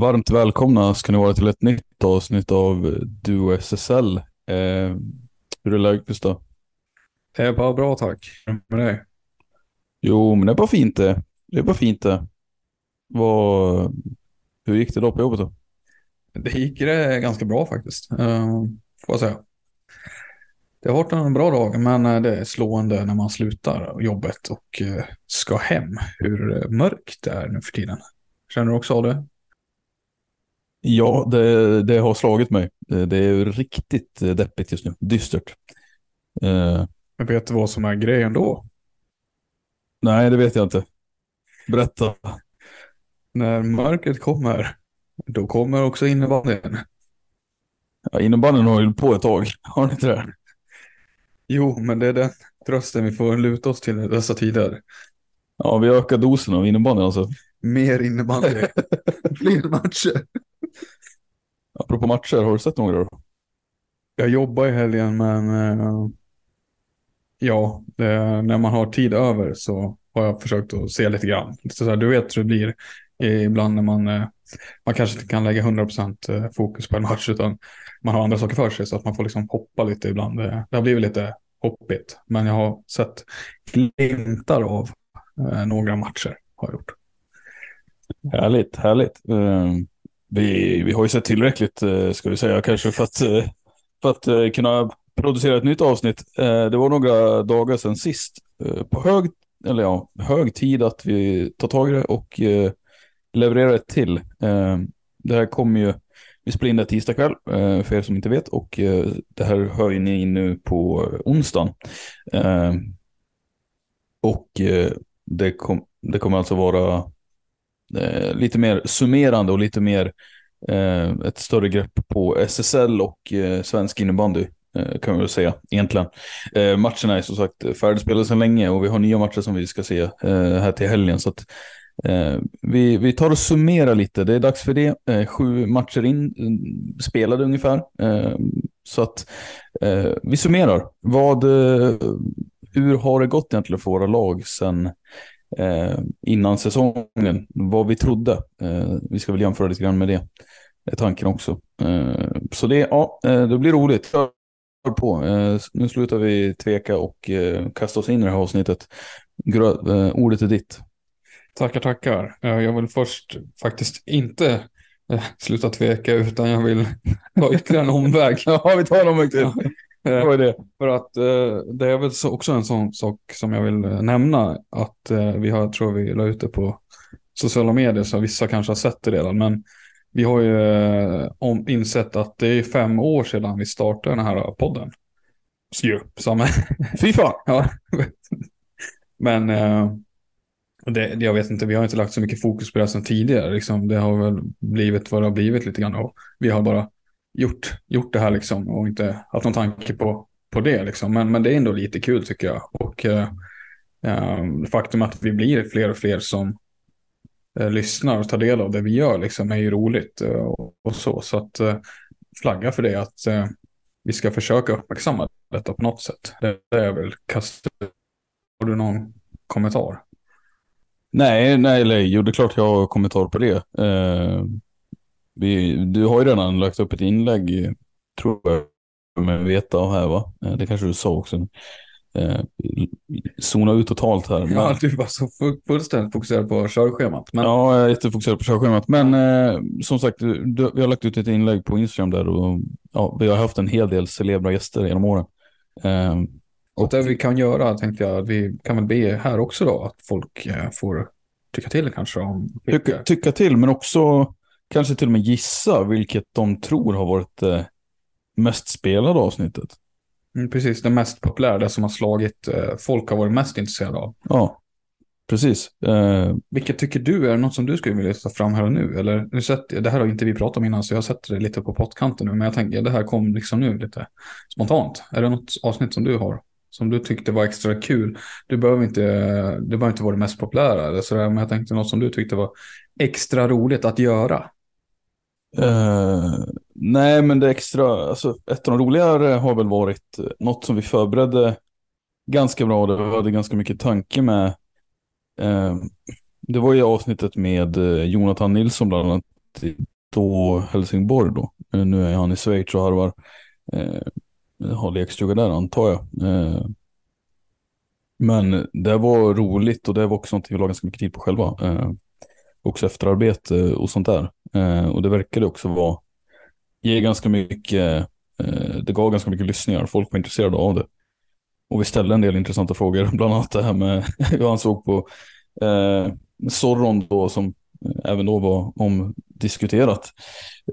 Varmt välkomna ska ni vara till ett nytt avsnitt av Duo SSL. Eh, hur är läget Gustav? Det är bara bra tack. Med dig? Jo, men det är bara fint det. Det är bara fint det. Vad... Hur gick det då på jobbet då? Det gick det ganska bra faktiskt, uh, får jag säga. Det har varit en bra dag, men eh, det är slående när man slutar jobbet och uh, ska hem. Hur mörkt det är nu för tiden. Känner du också av det? Ja, det, det har slagit mig. Det är riktigt deppigt just nu. Dystert. Uh, Men vet du vad som är grejen då? Nej, det vet jag inte. Berätta. När mörkret kommer, då kommer också innebandyn. Ja, innebandyn har ju på ett tag. Har ni inte det? Jo, men det är den trösten vi får luta oss till i dessa tider. Ja, vi ökar dosen av innebandyn alltså. Mer innebandy. Fler matcher. Apropå matcher, har du sett några då? Jag jobbar i helgen men äh, ja, det, när man har tid över så har jag försökt att se lite grann. Så här, du vet hur det blir ibland när man, äh, man kanske inte kan lägga 100% eh, fokus på en match utan man har andra saker för sig så att man får liksom hoppa lite ibland. Det, det har blivit lite hoppigt men jag har sett glimtar av äh, några matcher. Har jag gjort. Härligt, härligt. Um vi, vi har ju sett tillräckligt, eh, ska vi säga, kanske för att, eh, för att eh, kunna producera ett nytt avsnitt. Det var några dagar sedan sist. På hög, eller ja, hög tid att vi tar tag i det och levererar ett till. Det här kommer ju, vi spelar in det tisdag kväll för er som inte vet och det här hör ju ni nu på onsdagen. Och det, kom, det kommer alltså vara eh, lite mer summerande och lite mer eh, ett större grepp på SSL och eh, svensk innebandy eh, kan man väl säga egentligen. Eh, matcherna är som sagt färdigspelade sedan länge och vi har nya matcher som vi ska se eh, här till helgen. Så att, eh, vi, vi tar och summerar lite, det är dags för det. Eh, sju matcher in, mm, spelade ungefär. Eh, så att vi summerar. Vad, hur har det gått egentligen för våra lag sedan innan säsongen. Vad vi trodde. Eh, vi ska väl jämföra lite grann med det. är tanken också. Eh, så det, ja, eh, det blir roligt. På. Eh, nu slutar vi tveka och eh, kasta oss in i det här avsnittet. Grö, ordet är ditt. Tackar, tackar. Jag vill först faktiskt inte sluta tveka utan jag vill ta ytterligare en omväg. ja, vi tar en omväg till. Eh, Vad är det? För att eh, det är väl också en sån sak som jag vill eh, nämna. Att eh, vi har, tror vi la ut det på sociala medier så vissa kanske har sett det redan. Men vi har ju eh, om, insett att det är fem år sedan vi startade den här podden. Ju. Fy fan. ja. Men eh, det, jag vet inte, vi har inte lagt så mycket fokus på det som tidigare. Liksom, det har väl blivit vad det har blivit lite grann. Och vi har bara gjort, gjort det här liksom och inte haft någon tanke på, på det liksom. Men, men det är ändå lite kul tycker jag. Och eh, ehm, faktum att vi blir fler och fler som eh, lyssnar och tar del av det vi gör liksom, är ju roligt eh, och, och, så. Så att eh, flagga för det, att eh, vi ska försöka uppmärksamma detta på något sätt. Det är väl kastet. Har du någon kommentar? Nej, nej, eller jo, det är klart jag har kommentar på det. Eh, vi, du har ju redan lagt upp ett inlägg, tror jag, med veta av här va? Eh, det kanske du sa också. Eh, zona ut totalt här. Men... Ja, du var så fullständigt fokuserad på körschemat. Men... Ja, jag är jättefokuserad på körschemat. Men eh, som sagt, du, vi har lagt ut ett inlägg på Instagram där och ja, vi har haft en hel del celebra gäster genom åren. Eh, och det vi kan göra tänkte jag, vi kan väl be här också då att folk eh, får tycka till kanske om tycka, tycka till, men också kanske till och med gissa vilket de tror har varit eh, mest spelade avsnittet. Mm, precis, det mest populära, det som har slagit eh, folk har varit mest intresserade av. Ja, precis. Eh... Vilket tycker du, är det något som du skulle vilja ta fram här och nu? Eller, nu sett, det här har inte vi pratat om innan, så jag sett det lite på pottkanten nu, men jag tänker, det här kom liksom nu lite spontant. Är det något avsnitt som du har? Som du tyckte var extra kul. Du behöver inte, du behöver inte vara det mest populära eller sådär, men jag tänkte något som du tyckte var extra roligt att göra. Uh, nej, men det extra, alltså ett av de roligare har väl varit eh, något som vi förberedde ganska bra. Det hade ganska mycket tanke med. Uh, det var ju avsnittet med Jonathan Nilsson bland annat då Helsingborg då. nu är han i Schweiz och harvar. har lekstuga där antar jag. men det var roligt och det var också något vi la ganska mycket tid på själva också efterarbete och sånt där. Eh, och det verkade också vara, ge ganska mycket, eh, det gav ganska mycket lyssningar, folk var intresserade av det. Och vi ställde en del intressanta frågor, bland annat det här med hur han såg på eh, Zorron då som eh, även då var omdiskuterat.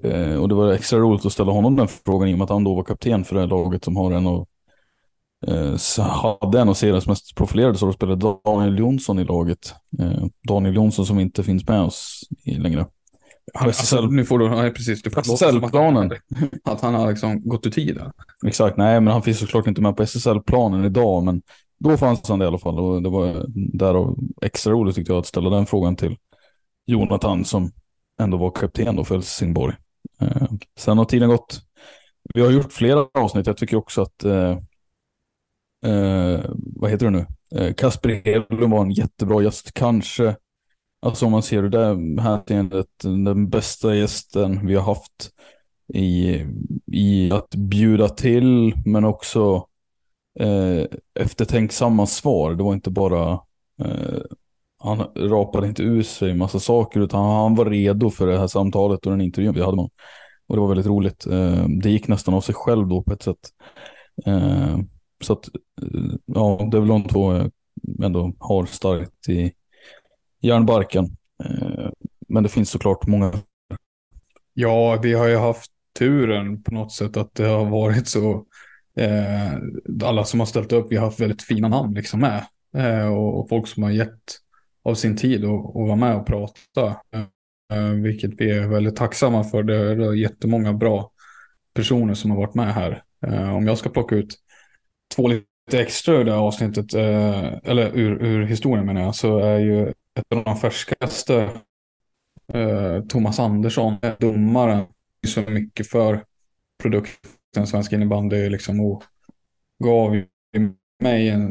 Eh, och det var extra roligt att ställa honom den frågan i och med att han då var kapten för det här laget som har en av eh, hade en av seriens mest profilerade spelade Daniel Jonsson i laget. Eh, Daniel Jonsson som inte finns med oss längre. Alltså, nu får du, ja, precis, du får SSL-planen. Att han har liksom gått ur tiden. Exakt, nej men han finns såklart inte med på SSL-planen idag men då fanns han det i alla fall och det var därav extra roligt tyckte jag att ställa den frågan till Jonathan som ändå var kapten då för Helsingborg. Eh, sen har tiden gått. Vi har gjort flera avsnitt. Jag tycker också att eh, eh, vad heter det nu? Eh, Kasper Hedlund var en jättebra gäst. Kanske, alltså om man ser det där hänseendet, den bästa gästen vi har haft i, i att bjuda till, men också eh, eftertänksamma svar. Det var inte bara, eh, han rapade inte ur sig massa saker, utan han var redo för det här samtalet och den intervjun vi hade med honom. Och det var väldigt roligt. Eh, det gick nästan av sig själv då på ett sätt. Eh, så att, ja, det är väl de två jag ändå har starkt i järnbarken. Eh, men det finns såklart många. Ja, vi har ju haft turen på något sätt att det har varit så. Eh, alla som har ställt upp, vi har haft väldigt fina namn liksom med. Eh, och, och, folk som har gett av sin tid och, och vara med och prata. Eh, vilket vi är väldigt tacksamma för. Det, är jättemånga bra personer som har varit med här. Eh, om jag ska plocka ut två lite extra ur det här avsnittet, eh, eller ur, ur historien menar jag, så är ju ett av de färskaste eh, Thomas Andersson, domaren, så mycket för produkten Svensk innebandy liksom, och gav mig en,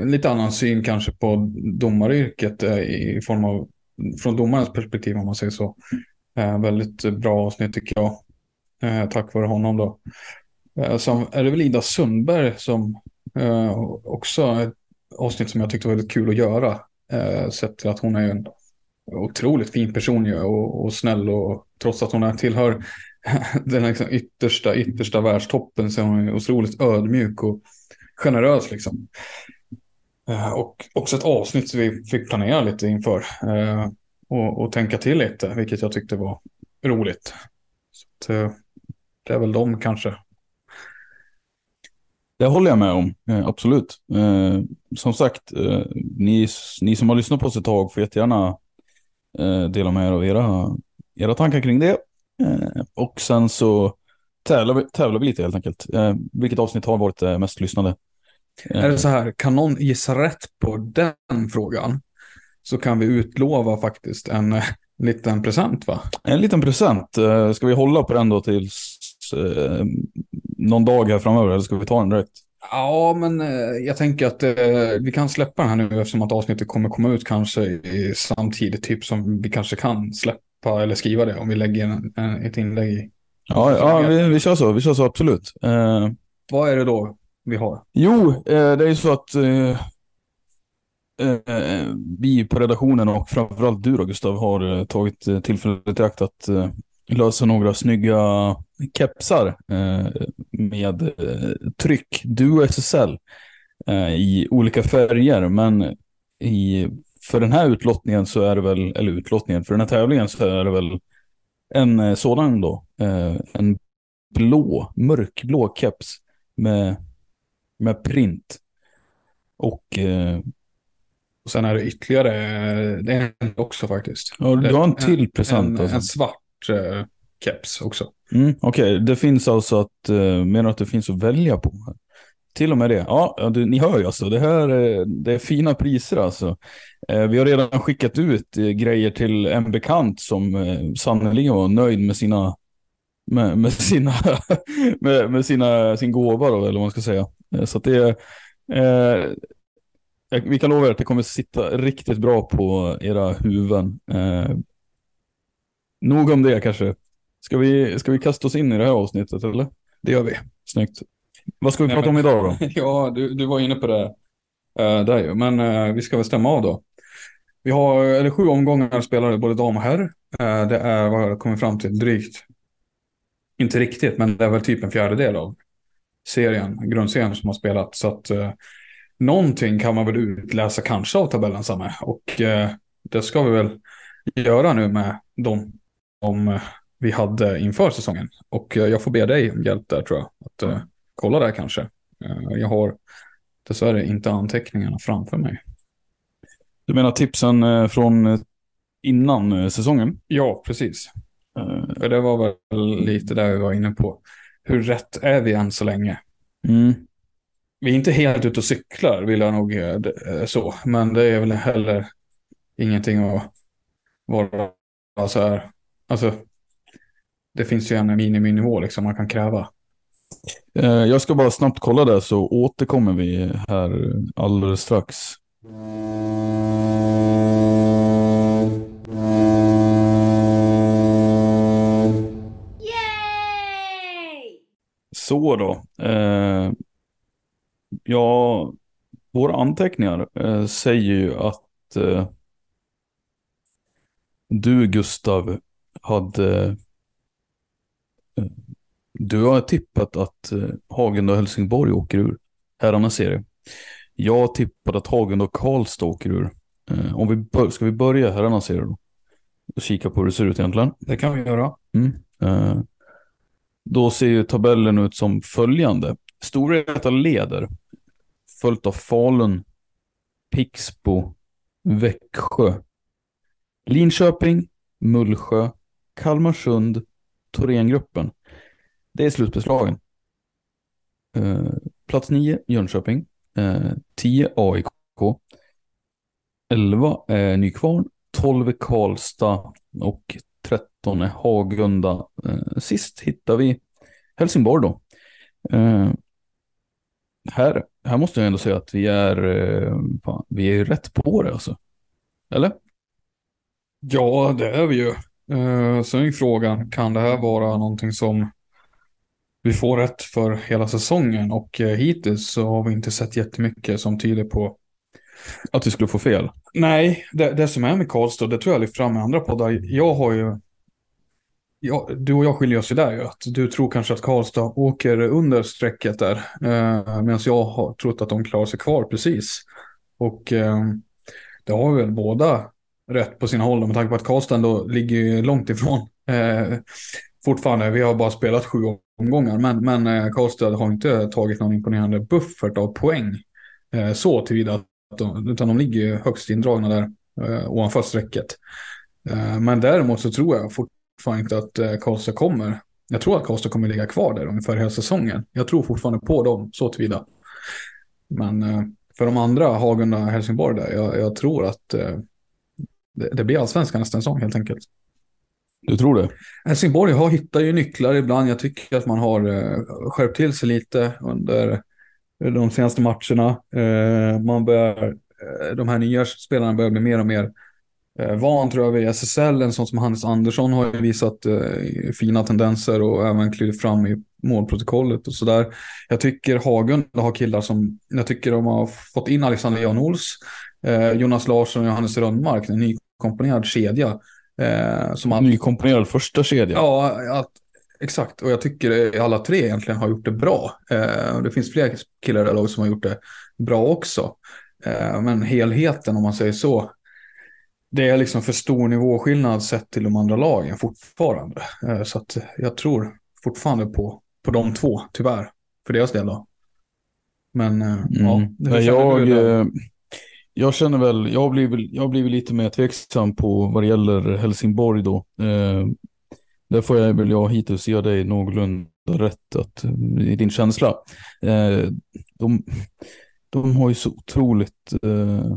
en, lite annan syn kanske på domaryrket eh, i form av, från domarens perspektiv om man säger så. Eh, väldigt bra avsnitt tycker jag. Eh, tack vare honom då. Sen som, är det väl Ida Sundberg som eh, också ett avsnitt som jag tyckte var väldigt kul att göra. Eh, sett till att hon är en otroligt fin person ju, och, och snäll och trots att hon är tillhör den liksom yttersta, yttersta världstoppen så är hon otroligt ödmjuk och generös liksom. Eh, och också ett avsnitt som vi fick planera lite inför eh, och, och tänka till lite, vilket jag tyckte var roligt. Så att, eh, det är väl de kanske det håller jag med om, eh, absolut. Eh, som sagt, eh, ni, ni som har lyssnat på oss ett tag får jättegärna eh, dela med er av era, era tankar kring det. Eh, och sen så tävlar vi, tävlar vi lite helt enkelt. Eh, vilket avsnitt har varit det mest lyssnade? Är det så här, kan någon gissa rätt på den frågan så kan vi utlova faktiskt en liten present va? En liten present. Ska vi hålla på den då tills eh, någon dag här framöver eller ska vi ta den direkt? Ja, men eh, jag tänker att eh, vi kan släppa den här nu eftersom att avsnittet kommer komma ut kanske i, samtidigt, typ som vi kanske kan släppa eller skriva det om vi lägger en, en, ett inlägg i. Ja, ja vi, vi kör så. Vi kör så absolut. Eh, Vad är det då vi har? Jo, eh, det är ju så att eh, eh, vi på redaktionen och framförallt du då Gustav har tagit tillfället i akt att lösa några snygga kepsar eh, med eh, tryck, Duo SSL, eh, i olika färger. Men i, för den här utlottningen så är det väl, eller utlottningen, för den här tävlingen så är det väl en sådan då. En blå, mörkblå keps med, med print. Och Och sen är det ytterligare, det är en också faktiskt. ja, du har en till present. En, alltså. en svart eh, keps också. Mm, Okej, det finns alltså att, uh, menar att det finns att välja på? Till och med det. Ja, du, ni hör ju alltså. Det här är, det är fina priser alltså. Eh, vi har redan skickat ut eh, grejer till en bekant som eh, sannerligen var nöjd med sina med, med sina med, med sina sin gåva då, eller vad man ska säga. Eh, så att det är eh, vi kan lova er att det kommer sitta riktigt bra på era huvuden. Eh, nog om det kanske. Ska vi, ska vi kasta oss in i det här avsnittet eller? Det gör vi. Snyggt. Vad ska vi Nej, prata om men- idag då? Ja, du, du var inne på det uh, där ju. Men eh, vi ska väl stämma av då. Vi har eller, sju omgångar spelare, både dam och herr. Eh, det är vad jag kommer fram till drygt. Inte riktigt, men det är väl typ en fjärdedel av serien, grundserien som har spelat. Så att uh, någonting kan man väl utläsa kanske av tabellen Samme. Och det ska vi väl göra nu med de om eh, vi hade inför säsongen. Och eh, jag får be dig om hjälp där tror jag. Att eh, kolla där kanske. Eh, jag har dessvärre inte anteckningarna framför mig. Du menar tipsen eh, från innan säsongen? Ja, precis. För det var väl lite där vi var inne på. Hur rätt är vi än så länge? Mm. Vi är inte helt ute och cyklar vill jag nog så. Men det är väl heller ingenting att vara så här. Alltså, det finns ju en miniminivå liksom man kan kräva. Eh, jag ska bara snabbt kolla det så återkommer vi här alldeles strax. Yay! Så då. Eh, ja, våra anteckningar eh, säger ju att eh, du Gustav hade eh, du har tippat att eh, Hagen och Helsingborg åker ur herrarnas serie. Jag har tippat att Hagen och Karlstad åker ur. Eh, om vi bör, ska vi börja herrarnas serie då? Och kika på hur det ser ut egentligen. Det kan vi göra. Mm. Eh, då ser ju tabellen ut som följande. Storvreta leder. Följt av Falun, Pixbo, Växjö, Linköping, Mullsjö, Kalmarsund, Thorengruppen. Det är slutbeslagen. Eh, plats 9, Jönköping. Eh, 10, AIK. 11 är Nykvarn. 12 är Karlstad. Och 13 är Hagunda. Eh, sist hittar vi Helsingborg då. Eh, här, här måste jag ändå säga att vi är, eh, fan, vi är rätt på det alltså. Eller? Ja, det är vi ju. Eh, uh, sen är frågan, kan det här vara någonting som vi får rätt för hela säsongen? Och uh, hittills så har vi inte sett jättemycket som tyder på Att vi skulle få fel. Nej, det, det som är med Karlstad, det tror jag lyft fram i andra poddar. Jag har ju... Jag, du och jag skiljer oss ju där ju. Att du tror kanske att Karlstad åker under strecket där. Eh, Medan jag har trott att de klarar sig kvar precis. Och eh, det har vi väl båda rätt på sina håll. Med tanke på att Karlstad ändå ligger långt ifrån. Eh, fortfarande, vi har bara spelat sju omgångar. Men, men eh, Karlstad har inte tagit någon imponerande buffert av poäng. Eh, så tillvida att de, utan de ligger högst indragna där eh, ovanför strecket. Eh, men däremot så tror jag fortfarande inte att eh, Karlstad kommer. Jag tror att Karlstad kommer ligga kvar där ungefär hela säsongen. Jag tror fortfarande på dem så tillvida. Men eh, för de andra, Hagunda och Helsingborg där, jag, jag tror att eh, det, det blir allsvenskan nästa säsong helt enkelt. Du tror det? Helsingborg har hittat ju nycklar ibland. Jag tycker att man har eh, skärpt till sig lite under de senaste matcherna. Eh, man börjar, eh, de här nya spelarna börjar bli mer och mer van tror jag vid SSL. En sån som Hannes Andersson har ju visat fina tendenser och även klivit fram i målprotokollet och sådär. Jag tycker Hagen har killar som, jag tycker de har fått in Alexander Jan Ols, Jonas Larsson och Johannes Rönnmark, en nykomponerad kedja. Eh, som all... Nykomponerad första kedja. Ja, att, exakt. Och jag tycker alla tre egentligen har gjort det bra. Eh, det finns fler killar där som har gjort det bra också. Eh, men helheten, om man säger så, det är liksom för stor nivåskillnad sett till de andra lagen fortfarande. Eh, så att jag tror fortfarande på, på de två, tyvärr, för deras del då. Men eh, mm. ja. Jag, jag känner väl, jag har, blivit, jag har blivit lite mer tveksam på vad det gäller Helsingborg då. Eh, där får jag väl jag hittills ge dig någorlunda rätt att, eh, i din känsla. Eh, de, de har ju så otroligt eh,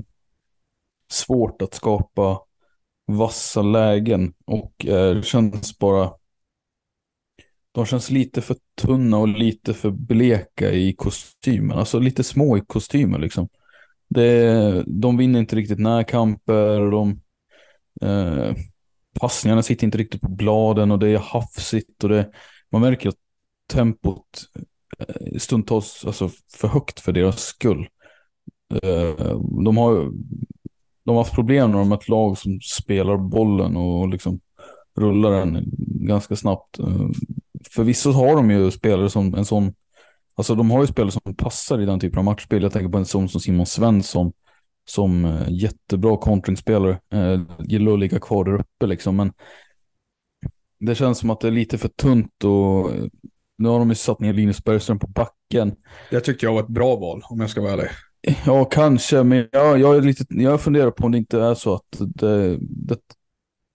svårt att skapa vassa lägen och eh, känns bara de känns lite för tunna och lite för bleka i kostymen. Alltså lite små i kostymen liksom. Det, de vinner inte riktigt närkamper. De, eh, passningarna sitter inte riktigt på bladen och det är hafsigt. Och det, man märker att tempot eh, stundtals alltså, för högt för deras skull. Eh, de, har, de har haft problem med ett lag som spelar bollen och liksom rullar den ganska snabbt. Eh, Förvisso har de ju spelare som en sån Alltså de har ju spelare som passar i den typen av matchspel. Jag tänker på en sån som Simon Svensson som eh, jättebra kontringsspelare. Eh, gillar att ligga kvar där uppe liksom. Men det känns som att det är lite för tunt och eh, nu har de ju satt ner Linus Bergström på backen. Det tyckte jag var ett bra val om jag ska vara ärlig. Ja, kanske, men jag, jag, är lite, jag funderar på om det inte är så att det, det,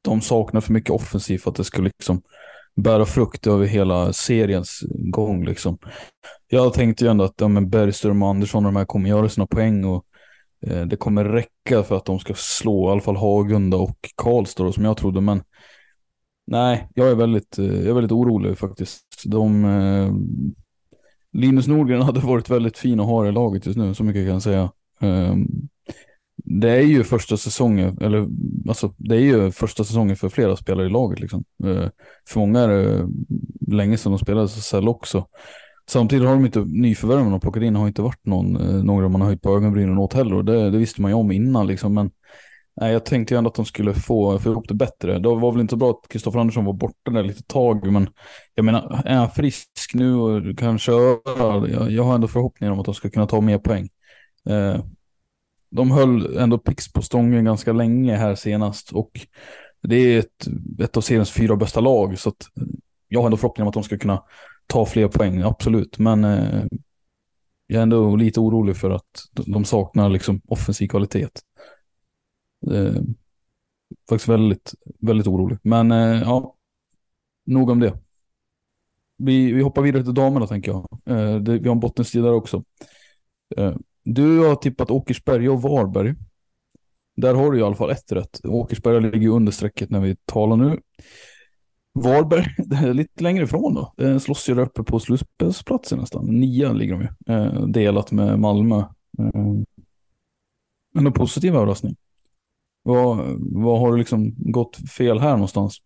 de saknar för mycket offensiv för att det skulle liksom bära frukt över hela seriens gång. Liksom. Jag tänkte ju ändå att ja, men Bergström och Andersson och de här kommer göra sina poäng och eh, det kommer räcka för att de ska slå i alla fall Hagunda och Karlstad då, som jag trodde. Men nej, jag är väldigt, eh, jag är väldigt orolig faktiskt. De, eh, Linus Nordgren hade varit väldigt fin att ha i laget just nu, så mycket kan jag säga. Ehm, det är ju första säsongen, eller alltså det är ju första säsongen för flera spelare i laget liksom. Eh, för många är det länge sedan de spelade SSL också. Samtidigt har de inte, nyförvärven och har plockat in har inte varit någon, eh, några man har höjt på ögonbrynen åt heller och det, det, visste man ju om innan liksom. Men nej, jag tänkte ju ändå att de skulle få, få ihop det bättre. Det var väl inte så bra att Kristoffer Andersson var borta där lite tag, men jag menar, är han frisk nu och kan köra, jag, jag har ändå förhoppningar om att de ska kunna ta mer poäng. Eh, de höll ändå pix på stången ganska länge här senast och det är ett, ett av seriens fyra bästa lag så att jag har ändå förhoppningar om att de ska kunna ta fler poäng, absolut. Men eh, jag är ändå lite orolig för att de saknar liksom offensiv kvalitet. Eh, faktiskt väldigt, väldigt orolig. Men eh, ja, nog om det. Vi, vi hoppar vidare till damerna tänker jag. Eh, det, vi har en bottenstrid där också. Eh, du har tippat Åkersberga och Varberg. Där har du i alla fall ett rätt. Åkersberga ligger under strecket när vi talar nu. Varberg, det är lite längre ifrån då. Det slåss ju där uppe på slutspelsplatsen nästan. Nia ligger de ju. Eh, delat med Malmö. Eh, men en positiv överraskning. Vad, vad har du liksom gått fel här någonstans?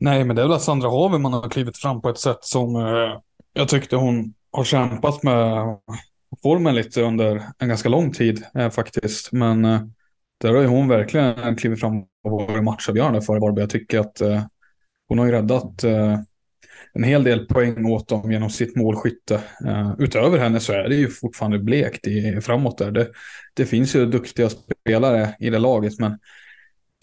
Nej, men det är väl att Sandra Haveman har klivit fram på ett sätt som eh, jag tyckte hon har kämpat med formen lite under en ganska lång tid eh, faktiskt. Men eh, där har ju hon verkligen klivit fram och varit matchavgörande för Varberg. Jag tycker att eh, hon har ju räddat eh, en hel del poäng åt dem genom sitt målskytte. Eh, utöver henne så är det ju fortfarande blekt i, framåt där. Det, det, finns ju duktiga spelare i det laget, men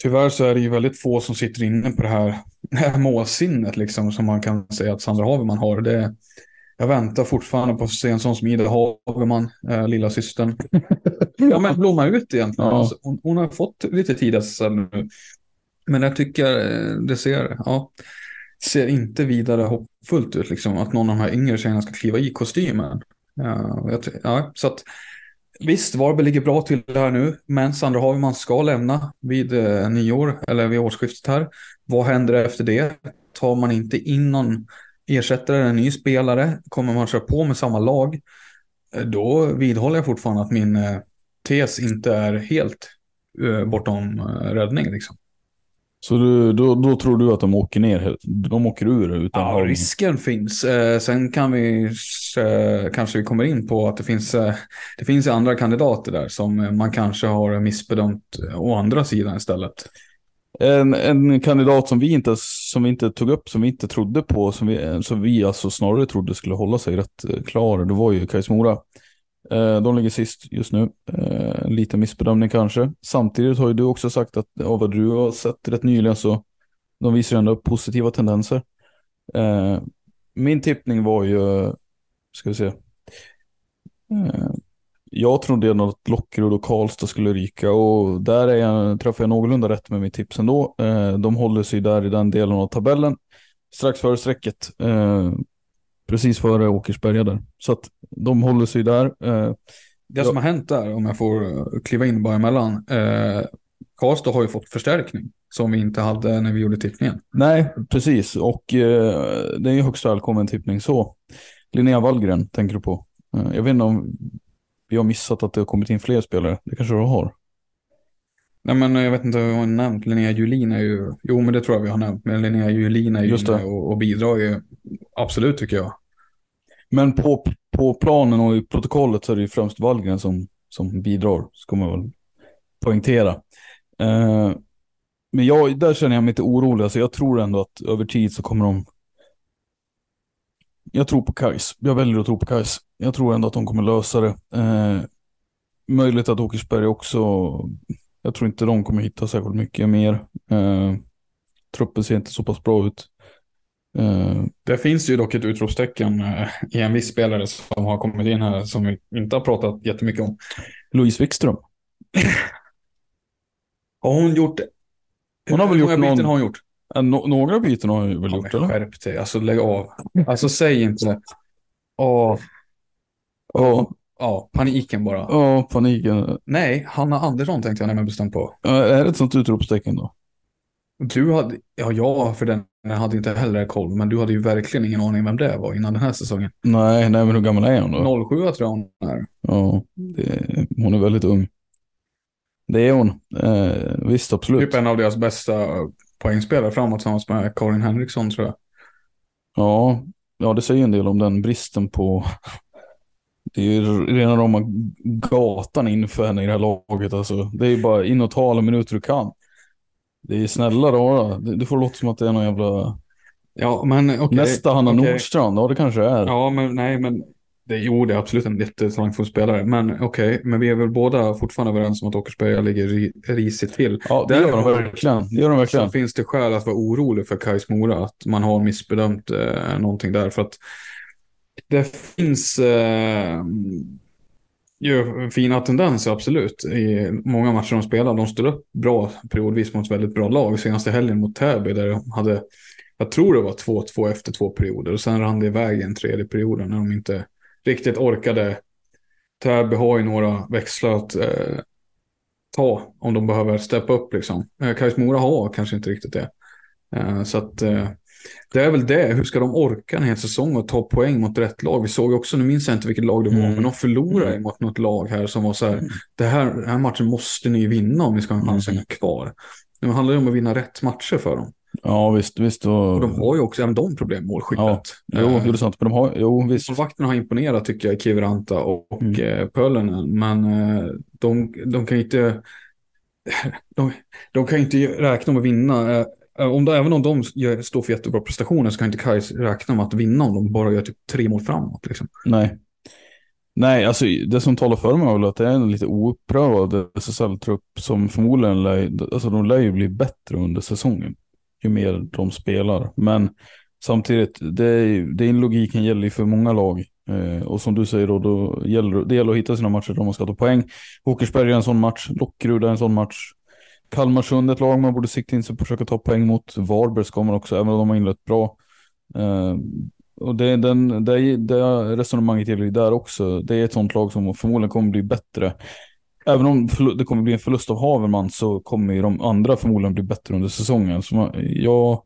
tyvärr så är det ju väldigt få som sitter inne på det här, det här målsinnet liksom, som man kan säga att Sandra Haverman har. Det, jag väntar fortfarande på att se en sån som Ida Haveman, äh, lilla systern. ja, men blomma ut egentligen. Ja. Alltså, hon, hon, har fått lite tid nu. Men jag tycker eh, det ser, ja, ser inte vidare hoppfullt ut, liksom, att någon av de här yngre tjejerna ska kliva i kostymen. Ja, jag, ja, så att visst, Varberg ligger bra till här nu, men Sandra Hagman ska lämna vid eh, nyår eller vid årsskiftet här. Vad händer efter det? Tar man inte in någon ersättare, en ny spelare, kommer man köra på med samma lag, eh, då vidhåller jag fortfarande att min eh, tes inte är helt eh, bortom räddning. Liksom. Så du, då, då tror du att de åker ner, de åker ur utan Ja, risken finns. Eh, sen kan vi eh, kanske vi kommer in på att det finns, eh, det finns andra kandidater där som man kanske har missbedömt å andra sidan istället. En, en kandidat som vi, inte, som vi inte tog upp, som vi inte trodde på, som vi, som vi alltså snarare trodde skulle hålla sig rätt eh, klar, det var ju Kais Mora. Eh, de ligger sist just nu. Eh, en Lite missbedömning kanske. Samtidigt har ju du också sagt att av vad du har sett rätt nyligen så de visar ändå upp positiva tendenser. Min tippning var ju, ska vi se. Jag trodde ändå att Lockerud och Karlstad skulle ryka och där är jag, träffar jag någorlunda rätt med mitt tips ändå. Eh, De håller sig där i den delen av tabellen. Strax före strecket. eh, Precis före Åkersberga där. Så att de håller sig där. Eh, Det som har hänt där, om jag får kliva in bara emellan, eh, Karlstad har ju fått förstärkning som vi inte hade när vi gjorde tippningen. Nej, precis. Och eh, det är ju högst välkommen tippning så. Linnea Wallgren tänker du på. Jag vet inte om vi har missat att det har kommit in fler spelare. Det kanske du har. Nej men jag vet inte vad jag har nämnt, Linnea Julin är ju, jo men det tror jag vi har nämnt, men Linnea Julin är ju Just det. och, och bidrar ju, absolut tycker jag. Men på, på planen och i protokollet så är det ju främst Wallgren som, som bidrar. Ska man väl poängtera. Eh, men jag, där känner jag mig lite orolig. Alltså jag tror ändå att över tid så kommer de... Jag tror på Kais. Jag väljer att tro på Kais. Jag tror ändå att de kommer lösa det. Eh, möjligt att Åkersberg också... Jag tror inte de kommer hitta särskilt mycket mer. Eh, truppen ser inte så pass bra ut. Eh, Det finns ju dock ett utropstecken eh, i en viss spelare som har kommit in här som vi inte har pratat jättemycket om. Louise Wikström. Har hon gjort... Hon har väl gjort någon- har hon gjort? No- några byten har jag väl gjort eller? skärp dig, alltså lägg av. Alltså säg inte... Åh, Ja, ja, paniken bara. ja, paniken. Nej, Hanna Andersson tänkte jag nämligen bestämt på. Ja, Är det ett sånt utropstecken då? Du hade, ja, jag för den hade inte heller koll, men du hade ju verkligen ingen aning vem det var innan den här säsongen. Nej, nej men hur gammal är hon då? 07 tror jag hon är. Ja, det, hon är väldigt ung. Det är hon. Eh, visst, absolut. Typ en av deras bästa poängspelare framåt tillsammans med Karin Henriksson tror jag. Ja, ja, det säger en del om den bristen på... Det är ju rena rama gatan inför henne i det här laget. Alltså. Det är ju bara in och ta alla minuter du kan. Det är snälla rara. Det, det får låta som att det är någon jävla... Ja, men okej. Nästa Hanna okej. Nordstrand, ja det kanske är. Ja, men nej, men det, jo, det är absolut en jättetalangfull spelare. Men okej, men vi är väl båda fortfarande överens om att Åkersberga ligger ri, risigt till. Ja, det gör de verkligen. Det gör de Så verkligen. finns det skäl att vara orolig för Kais Mora, att man har missbedömt eh, någonting där. För att det finns eh, ju fina tendenser, absolut, i många matcher de spelar. De står upp bra periodvis mot väldigt bra lag. Senaste helgen mot Täby där de hade, jag tror det var 2-2 efter två perioder. Och sen rann det iväg i en tredje perioden när de inte riktigt orkade. Täby har ju några växlar att eh, ta om de behöver steppa upp liksom. Eh, Kais Mora har kanske inte riktigt det. Eh, så att eh, det är väl det. Hur ska de orka en hel säsong och ta poäng mot rätt lag? Vi såg också, nu minns jag inte vilket lag det var, Mm. men de förlorade mot något lag här som var så här, det här, den här matchen måste ni vinna om ni ska ha en chans att Mm. hänga kvar. Nu handlar det om att vinna rätt matcher för dem. Ja, visst, visst. Och, Och de har ju också, även de problem, målskyttet. Ja, jo, Eh, det är sant. Men de har, jo, visst. Målvakterna har imponerat tycker jag, Kiviranta och Mm. mm. Pöllinen. Men eh, de, de kan ju inte... De, de kan ju inte räkna med att vinna. Eh, Om det, även om de gör, står för jättebra prestationer så kan inte Kais räkna med att vinna om de bara gör typ tre mål framåt. Liksom. Nej. Nej, alltså det som talar för mig är väl att det är en lite oprövad SSL-trupp som förmodligen lär, alltså de lär ju bli bättre under säsongen. Ju mer de spelar. Men samtidigt, det, är, den logiken gäller ju för många lag. Eh, och som du säger då, då gäller det gäller att hitta sina matcher där man ska ta poäng. Åkersberga är en sån match, Lockerud är en sån match. Kalmarsund är ett lag man borde sikta in sig på att försöka ta poäng mot. Varberg ska man också, även om de har inlett bra. Eh, och det, den, det, det resonemanget gäller ju där också. Det är ett sånt lag som förmodligen kommer bli bättre. Även om det kommer bli en förlust av Haverman så kommer ju de andra förmodligen bli bättre under säsongen. Så man, ja,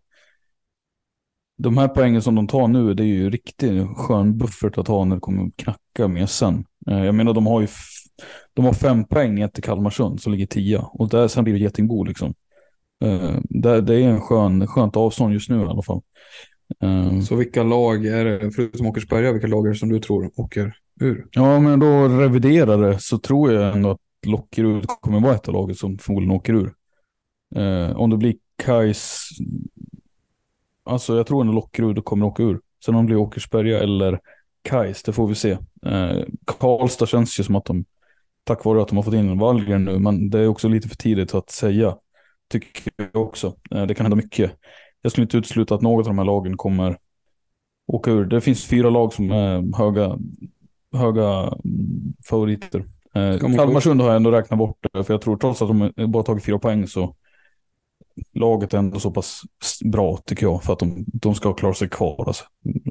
de här poängen som de tar nu, det är ju riktigt skön buffert att ha när det kommer knacka med sen. Eh, jag menar, de har ju de har fem poäng efter Kalmarsund som ligger tia. Och där sen blir det Getingbo liksom. Uh, det, det, är en skön, skönt avstånd just nu i alla fall. Uh, så vilka lag är det, förutom Åkersberga, vilka lag är det som du tror åker ur? Ja, men då reviderar det så tror jag ändå att Lockerud kommer vara ett av lagen som förmodligen åker ur. Eh, om det blir Kais, alltså jag tror ändå Lockerud kommer åka ur. Sen om det blir Åkersberga eller Kais, det får vi se. Eh, Karlstad känns ju som att de tack vare att de har fått in Wallgren nu, men det är också lite för tidigt att säga. Tycker jag också. Eh, det kan hända mycket. Jag skulle inte utesluta att något av de här lagen kommer åka ur. Det finns fyra lag som är höga, höga mm, favoriter. Eh, Kalmarsund har jag ändå räknat bort, för jag tror trots att de bara tagit fyra poäng så laget är ändå så pass bra tycker jag för att de, de ska klara sig kvar. Alltså.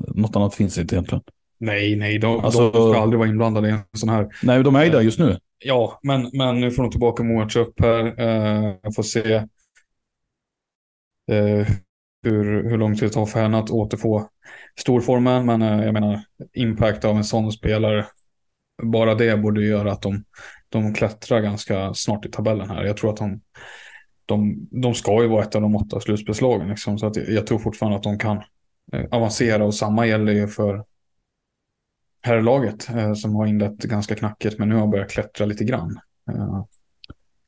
Något annat finns inte egentligen. Nej, nej, de, alltså, de ska aldrig vara inblandade i en sån här. Nej, de är ju där just nu. Ja, men, men nu får de tillbaka matchup här. Uh, jag får se hur, hur lång tid det tar för henne att återfå storformen. Men jag menar, impact av en sån spelare, bara det borde göra att de, de klättrar ganska snart i tabellen här. Jag tror att de, de, de ska ju vara ett av de åtta slutspelslagen. Liksom, så att jag, tror fortfarande att de kan avancera och samma gäller ju för herrlaget eh, som har inlett ganska knackigt men nu har börjat klättra lite grann. Eh,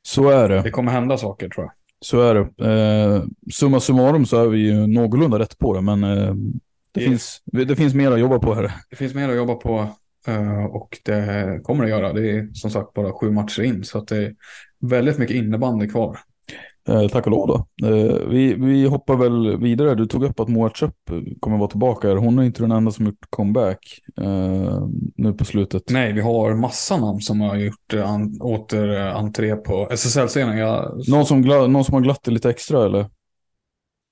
så är det. Det kommer hända saker tror jag. Så är det. Eh, summa summarum så är vi ju någorlunda rätt på det men eh, det, det, finns, det finns mer att jobba på här. Det finns mer att jobba på eh, och det kommer det göra. Det är som sagt bara sju matcher in så det är väldigt mycket innebandy kvar. Eh, tack och lov då. Eh, vi, vi hoppar väl vidare. Du tog upp att Moa Chup kommer vara tillbaka. Hon är inte den enda som gjort comeback eh, nu på slutet. Nej, vi har massa namn som har gjort eh, an, åter eh, entré på SSL-scenen. Jag... Någon, som någon som har glatt det lite extra eller?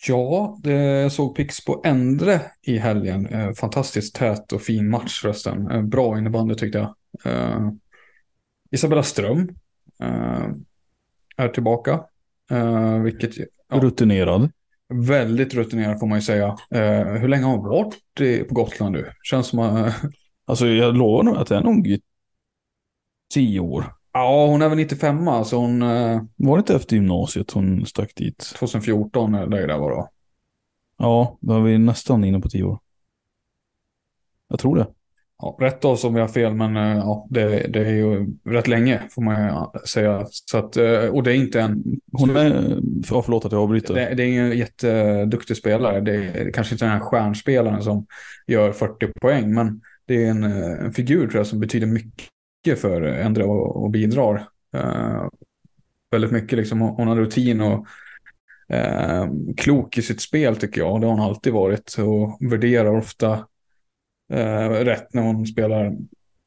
Ja, det, jag såg Pix på Endre i helgen. Eh, fantastiskt tät och fin match förresten. Eh, bra innebandy tyckte jag. Eh, Isabella Ström är tillbaka. Vilket, ja, Rutinerad. Väldigt rutinerad får man ju säga. Hur länge har hon varit på Gotland nu? Känns som att... Alltså jag lovar nog att det är nog tio år. Ja, hon är väl 95 så hon... Var det inte efter gymnasiet hon stack dit? 2014 eller det där var då. Ja, då är vi nästan inne på tio år. Jag tror det ja, rätt oss om vi har fel, men eh, ja, det, det, är ju rätt länge får man säga. Så att, eh, och det är inte en... Hon är, ja, förlåt att jag avbryter. Det, det är en jätteduktig spelare. Det är kanske inte den här stjärnspelaren som gör 40 poäng, men det är en, en figur tror jag som betyder mycket för Endre och, och bidrar. Eh, väldigt mycket liksom. Hon har rutin och eh, klok i sitt spel tycker jag. Det har hon alltid varit och värderar ofta eh, rätt när hon spelar,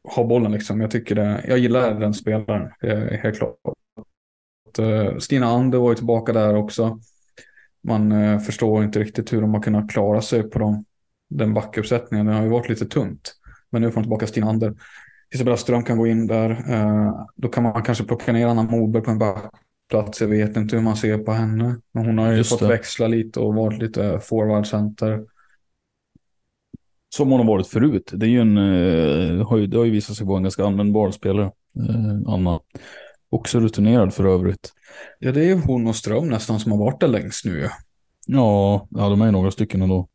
har bollen liksom. Jag tycker det, jag gillar den spelaren, eh, helt klart. Eh, Stina Ander var ju tillbaka där också. Man eh, förstår inte riktigt hur de har kunnat klara sig på dem, den backuppsättningen. Det har ju varit lite tunt. Men nu får de tillbaka Stina Ander. Isabella Ström kan gå in där. Eh, då kan man kanske plocka ner Anna Moberg på en backplats. Jag vet inte hur man ser på henne. Men hon har ju Just fått det. växla lite och varit lite forwardcenter. Som hon har varit förut. Det, är ju en, eh, har ju, det har ju visat sig vara en ganska användbar spelare. Eh, Anna. Också rutinerad för övrigt. Ja, det är ju hon och Ström nästan som har varit där längst nu. Ja, ja, de är några stycken ändå.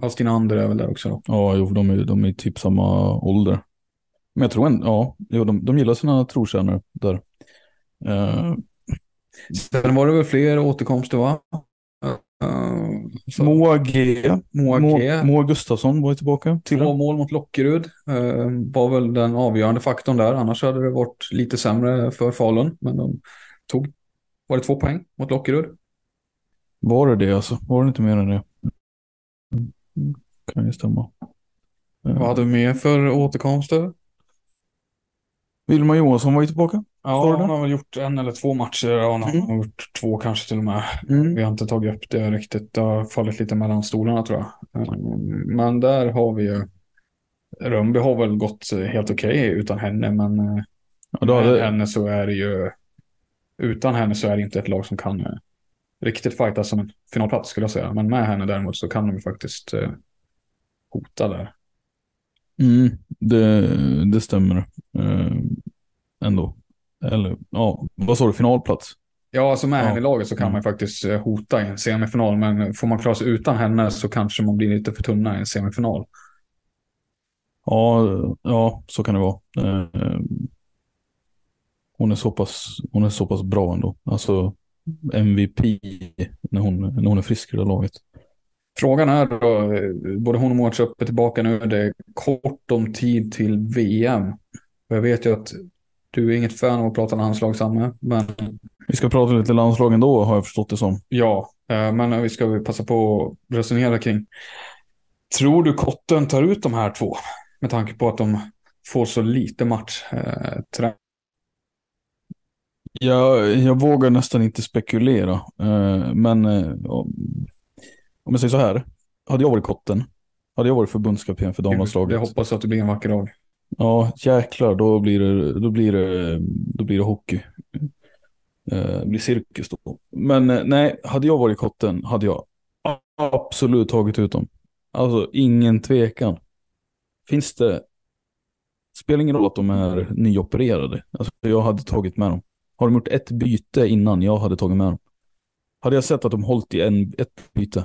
Fast dina andra är väl där också då? Ja, jo, de är, de är typ samma ålder. Men jag tror ändå, ja, jo, de, de gillar sina trotjänare där. Uh, Sen var det väl fler återkomster va? Uh, Moa G. Moa, G. Moa Gustafsson var tillbaka. Två mål mot Lockerud uh, var väl den avgörande faktorn där. Annars hade det varit lite sämre för Falun. Men de tog, var det två poäng mot Lockerud? Var det det alltså? Var det inte mer än det? Kan ju stämma. Uh. Vad hade du mer för återkomster? Wilma Johansson var ju tillbaka. Ja, han har väl gjort en eller två matcher. Ja, han Mm. har gjort två kanske till och med. Mm. Vi har inte tagit upp det riktigt. Det har fallit lite mellan stolarna tror jag. Mm, Men där har vi ju... Rönnby har väl gått helt okej utan henne, men eh, Ja, då hade, henne så är det ju... Utan henne så är det inte ett lag som kan eh, riktigt fighta som en finalplats skulle jag säga. Men med henne däremot så kan de ju faktiskt eh, hota där. Mm, det, det stämmer eh, ändå. Eller ja, vad sa du, finalplats? Ja, alltså med Ja. henne i laget så kan Mm. man faktiskt eh, hota i en semifinal. Men får man klara sig utan henne så kanske man blir lite för tunna i en semifinal. Ja, ja, så kan det vara. Eh, hon, är så pass, hon är så pass bra ändå. Alltså MVP när hon, när hon är frisk i det laget. Frågan är då, eh, både hon och Mårtsöp är tillbaka nu. Det är kort om tid till VM. Och jag vet ju att du är inget fan av att prata landslag, Samme. Men Vi ska prata lite landslag ändå har jag förstått det som. ja, eh, men vi ska passa på att resonera kring. Tror du Kotten tar ut de här två? Med tanke på att de får så lite match. Eh, Jag, jag vågar nästan inte spekulera. Men om jag säger så här. Hade jag varit kotten. Hade jag varit förbundskapten för damlandslaget. jag hoppas att det blir en vacker dag. Ja, jäklar, då blir det, då blir det, då blir det hockey. Eh, Det blir cirkus då. Men eh, nej, hade jag varit kotten hade jag absolut tagit ut dem. Alltså ingen tvekan. Finns det, spelar ingen roll att de är nyopererade. Alltså jag hade tagit med dem. Har de gjort ett byte innan, jag hade tagit med dem. Hade jag sett att de hållit i en, ett byte,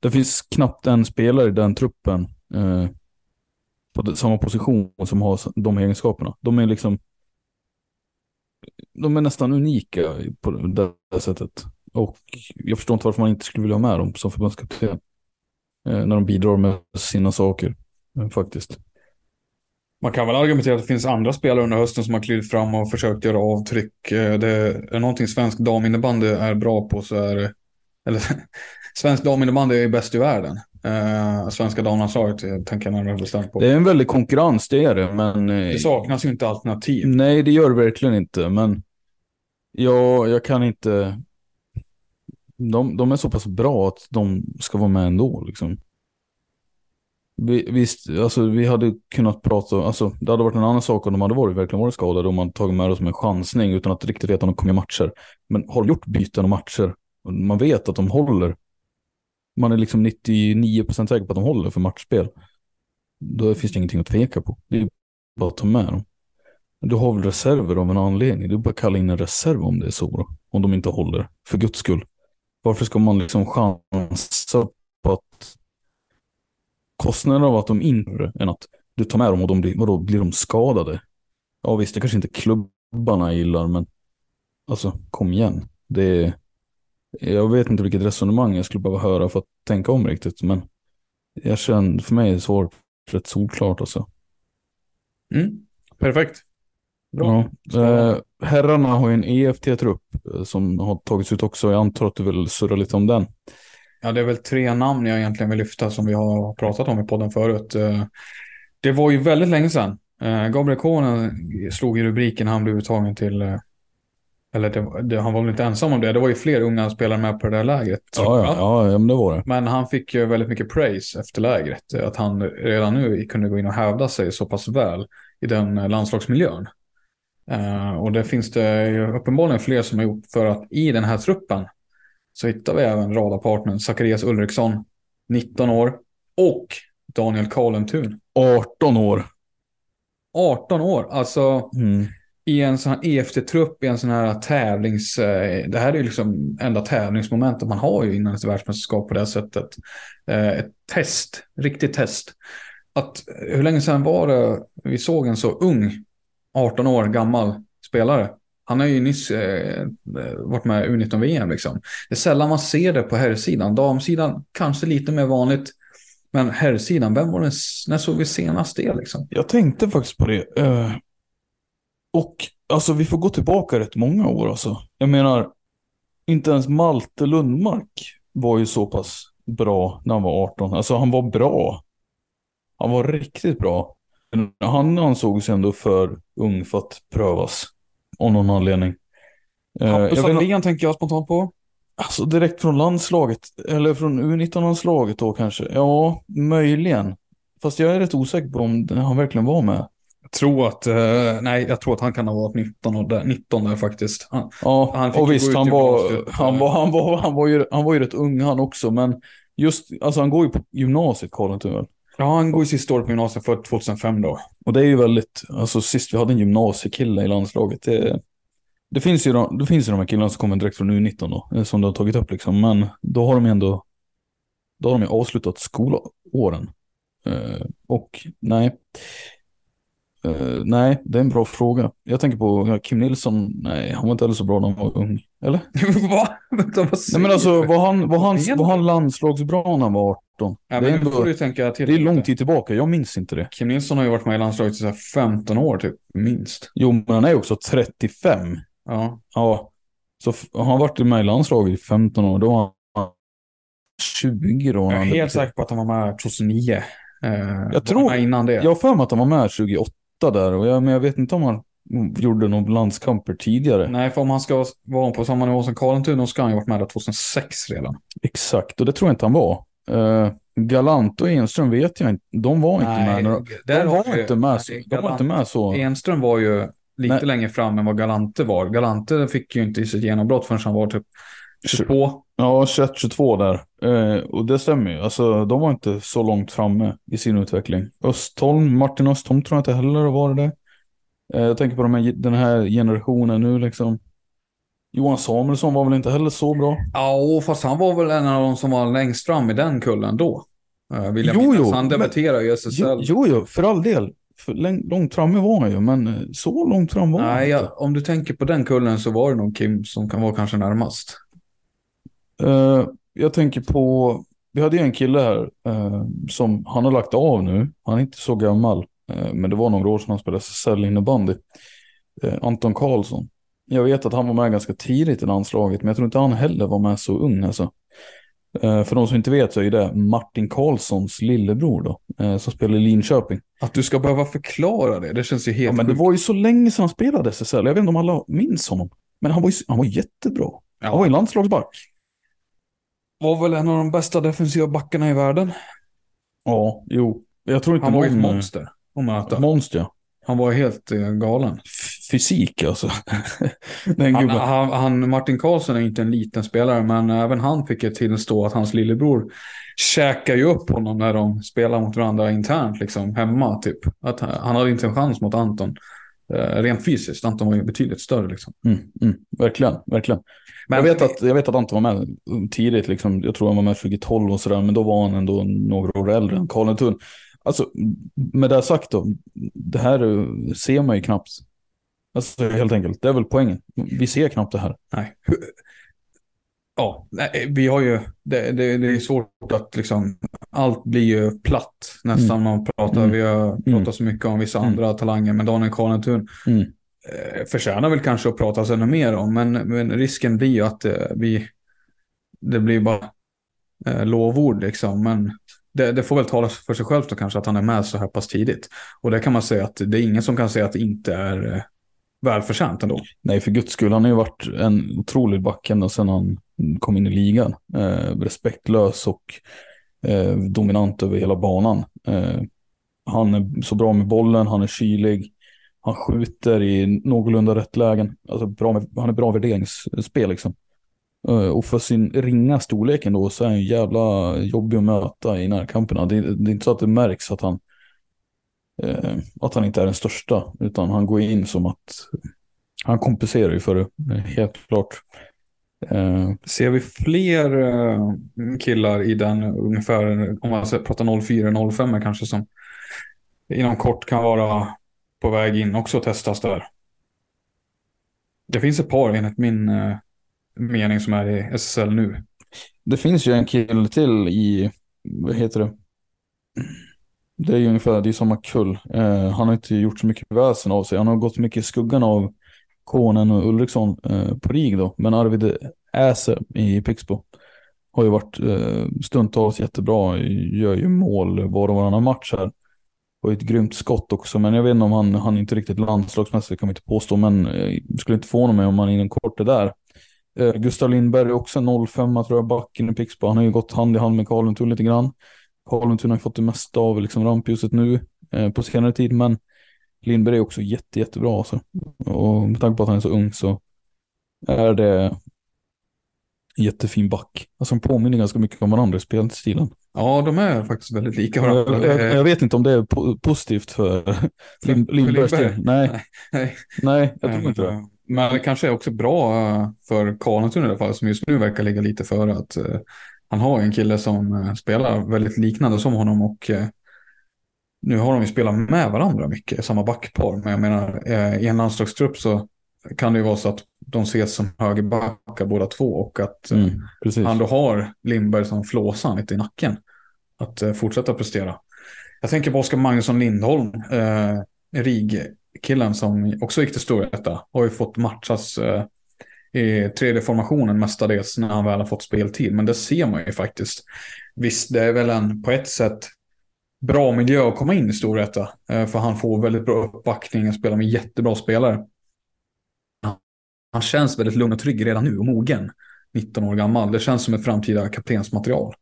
Det finns knappt en spelare i den truppen eh, på samma position som har de egenskaperna. De är liksom de är nästan unika på det det sättet. Och jag förstår inte varför man inte skulle vilja ha med dem som förbundskapten. Eh, när de bidrar med sina saker, eh, faktiskt. Man kan väl argumentera att det finns andra spelare under hösten som har klivit fram och försökt göra avtryck. Eh, Det är någonting svensk daminnebandy är bra på så är det, eller svensk daminnebandy är bäst i världen. Eh, svenska damlandslaget eh, tänker jag närmare bestämt på. Det är en väldig konkurrens, det är det, men... eh, Det saknas ju inte alternativ. Nej, det gör det verkligen inte, men jag, jag kan inte... De, de är så pass bra att de ska vara med ändå. Liksom. Vi, visst, alltså, vi hade kunnat prata, alltså, det hade varit en annan sak om de hade varit, verkligen varit skadade och man tagit med det som en chansning utan att riktigt veta om de kommer i matcher. Men har de gjort byten och matcher, man vet att de håller, man är liksom 99% säker på att de håller för matchspel, då finns det ingenting att tveka på. Det är bara att ta med dem. Du har väl reserver av en anledning. Du bara kalla in en reserv om det är så. Då. Om de inte håller. För guds skull. Varför ska man liksom chansa på att kostnaden av att de inte än att du tar med dem och de blir, vadå, blir de skadade? Ja visst, det kanske inte klubbarna gillar, men alltså kom igen. Det är, jag vet inte vilket resonemang jag skulle behöva höra för att tänka om riktigt, men jag känner, för mig är svaret rätt solklart alltså. Mm. Perfekt. Bra. Ja. Eh, herrarna har ju en EFT-trupp eh, som har tagits ut också. Jag antar att du vill surra lite om den. Ja, det är väl tre namn jag egentligen vill lyfta som vi har pratat om i podden förut. Eh, Det var ju väldigt länge sedan. Gabriel Konen slog i rubriken, han blev uttagen till eller det, det, han var väl inte ensam om det, det var ju fler unga spelare med på det där lägret. Ja, ja, ja, ja, men det var det. Men han fick ju väldigt mycket praise efter lägret. Att han redan nu kunde gå in och hävda sig så pass väl i den landslagsmiljön. Eh, och det finns det uppenbarligen fler som har gjort för att i den här truppen så hittar vi även radarpartnern Zacharias Ulriksson, 19 år, och Daniel Karlentun, 18 år. 18 år. Alltså Mm i en sån här EFT-trupp, i en sån här tävlings... Eh, det här är ju liksom enda tävlingsmomentet man har ju innan ett världsmästerskap på det här sättet. Eh, ett test, riktigt test. Att, eh, hur länge sedan var det vi såg en så ung, 18 år gammal spelare? Han har ju nyss eh, varit med i U19-VM liksom. Det är sällan man ser det på herrsidan. Damsidan kanske lite mer vanligt. Men herrsidan, vem var det, när såg vi senast det liksom? Jag tänkte faktiskt på det. Uh och alltså vi får gå tillbaka rätt många år alltså. Jag menar, inte ens Malte Lundmark var ju så pass bra när han var 18. Alltså han var bra. Han var riktigt bra. Men han ansågs ändå för ung för att prövas. Av någon anledning. Eh, Hampus Alén tänker jag spontant på. Alltså direkt från landslaget, eller från U19-landslaget då kanske. Ja, möjligen. Fast jag är rätt osäker på om han verkligen var med. Tror att, eh, nej, jag tror att han kan ha varit 19, och där, 19 där faktiskt. Han, Ja, Han och ju visst, han var, gymnasiet. han, var, han, var, han, var ju, han var ju rätt ung han också, men just, alltså han går ju på gymnasiet, Karl väl? ja, han går i sista året på gymnasiet för 2005 då. Och det är ju väldigt, alltså sist vi hade en gymnasiekille i landslaget, det, det, finns ju de, det finns ju de här killarna som kommer direkt från U19 då, eh, som du har tagit upp liksom, men då har de ju ändå, då har de ju avslutat skolåren. Eh, och nej, Eh, nej, det är en bra fråga. Jag tänker på Kim Nilsson, nej, han var inte heller så bra när han var ung, eller? Va? Vänta, vad Nej men alltså var han, var han, var han landslagsbra när han var 18? Ja, det, är ändå, får du tänka till. det är lång tid tillbaka, jag minns inte det. Kim Nilsson har ju varit med i landslaget i så här 15 år typ, minst. Jo men han är ju också 35. Ja, Ja. Så har han varit med i landslaget i 15 år, då var han 20 då. jag är helt säker på att han var med 2009. Eh, var tror- innan det. Jag har för mig att han var med 28 där, och jag, men jag vet inte om han gjorde några landskamper tidigare. Nej, för om han ska vara på samma nivå som Karlentun, då ska han ju varit med där 2006 redan. Exakt, och det tror jag inte han var. Uh, Galant och Enström vet jag inte, de var inte med. När, de var vi- inte med, de var inte med så. Enström var ju lite Nej. längre fram än vad Galante var. Galante fick ju inte i sitt genombrott förrän han var typ 22. Ja, 21-22 där. Eh, och det stämmer ju. Alltså, de var inte så långt framme i sin utveckling. Östholm, Martin Östholm tror jag inte heller varit det. Eh, jag tänker på de här, den här generationen nu liksom. Johan Samuelsson var väl inte heller så bra. Ja, fast han var väl en av de som var längst fram i den kullen då. Uh, vill jag Jo, minnas. Han debuterade i SSL. Jo, jo, för all del. För läng- långt framme var han ju, men eh, så långt fram var han Nej, inte. jag, om du tänker på den kullen så var det nog Kim som kan vara kanske närmast. Eh, jag tänker på, vi hade ju en kille här eh, som, han har lagt av nu, han är inte så gammal, eh, men det var några år sedan han spelade SSL innebandy. Anton Karlsson. Jag vet att han var med ganska tidigt i landslaget, men jag tror inte han heller var med så ung alltså. För de som inte vet så är det Martin Karlssons lillebror då, som spelar i Linköping. Att du ska behöva förklara det, det känns ju helt Ja, men det var ju så länge sedan han spelade SSL, jag vet inte om alla minns honom. Men han var ju han var jättebra. Han var ja. ju landslagsback. Var väl en av de bästa defensiva backarna i världen. Ja, jo. Jag tror inte Han var ju ett någon, eh, monster att möta. Monster, ja. Han var helt eh, galen. Fysik alltså. Den Han, han, han, Martin Karlsson är inte en liten spelare, men även han fick ju tillstå att hans lillebror käkar ju upp honom när de spelar mot varandra internt, liksom hemma typ. Att han hade inte en chans mot Anton. Eh, rent fysiskt, Anton var ju betydligt större liksom. Mm, mm, verkligen, verkligen. Men jag, vet att, jag vet att Anton var med tidigt, liksom. jag tror han var med 2012 och sådär, men då var han ändå några år äldre än Karl Thun. Alltså, med det sagt då, det här ser man ju knappt. Alltså helt enkelt, det är väl poängen. Vi ser knappt det här. Nej. Hur- Ja, vi har ju, det, det, det är svårt att liksom, allt blir ju platt nästan man pratar. Mm. Vi har pratat Mm. så mycket om vissa Mm. andra talanger, men Daniel Karlentun Mm. eh, förtjänar väl kanske att pratas ännu mer om, men, men risken blir ju att eh, vi, det blir bara eh, lovord liksom, men det, det får väl tala för sig självt då kanske att han är med så här pass tidigt. Och det kan man säga att det är ingen som kan säga att det inte är eh, välförtjänt ändå. Nej, för guds skull. Han har ju varit en otrolig back ända sedan han kom in i ligan. Eh, respektlös och eh, dominant över hela banan. Eh, han är så bra med bollen, han är kylig. Han skjuter i någorlunda rätt lägen. Alltså bra med, han är bra värderingsspel liksom. Eh, och för sin ringa storlek ändå så är han jävla jobbig att möta i närkamperna. Det, det är inte så att det märks att han eh, att han inte är den största. Utan han går in som att han kompenserar ju för det, helt klart. Uh, Ser vi fler uh, killar i den ungefär, om man pratar 04-05 kanske som inom kort kan vara på väg in också och testas där? Det finns ett par enligt min uh, mening som är i SSL nu. Det finns ju en kille till i, vad heter det? Det är ju ungefär, det är samma kull. Han har inte gjort så mycket väsen av sig. Han har gått mycket i skuggan av Konen och Ulriksson eh, på RIG då. Men Arvid Äse i Pixbo har ju varit eh, stundtals jättebra. Gör ju mål var och varannan match här. Har ju ett grymt skott också. Men jag vet inte om han, han är inte riktigt landslagsmässig kan man inte påstå. Men eh, skulle inte förvåna mig om han inom kort är där. Eh, Gustav Lindberg är också 05 tror jag, backen i Pixbo. Han har ju gått hand i hand med Karlentun lite grann. Karlentun har ju fått det mesta av liksom rampljuset nu eh, på senare tid. Men Lindberg är också jätte, jättebra. Alltså. Och med tanke på att han är så ung så är det en jättefin back. Alltså de påminner ganska mycket om varandra i spelstilen. Ja, de är faktiskt väldigt lika varandra. Jag, jag, jag vet inte om det är po positivt för, för Lindbergs del. Nej. Nej. Nej, jag tror inte det. Men det kanske är också bra eh, för Karlentun i alla fall, som just nu verkar ligga lite före att uh, han har en kille som uh, spelar väldigt liknande som honom och uh, nu har de ju spelat med varandra mycket, samma backpar. Men jag menar, i en landslagstrupp så kan det ju vara så att de ses som högerbackar båda två och att mm, han då har Lindberg som flåsan lite i nacken. Att fortsätta prestera. Jag tänker på Oskar Magnusson Lindholm, eh, RIG-killen som också gick till Storvreta. Har ju fått matchas eh, i tredje formationen mestadels när han väl har fått speltid. Men det ser man ju faktiskt. Visst, det är väl en på ett sätt bra miljö att komma in i Storvreta. Eh, för han får väldigt bra uppbackning och spelar med jättebra spelare. Han känns väldigt lugn och trygg redan nu och mogen. 19 år gammal. Det känns som ett framtida kaptensmaterial.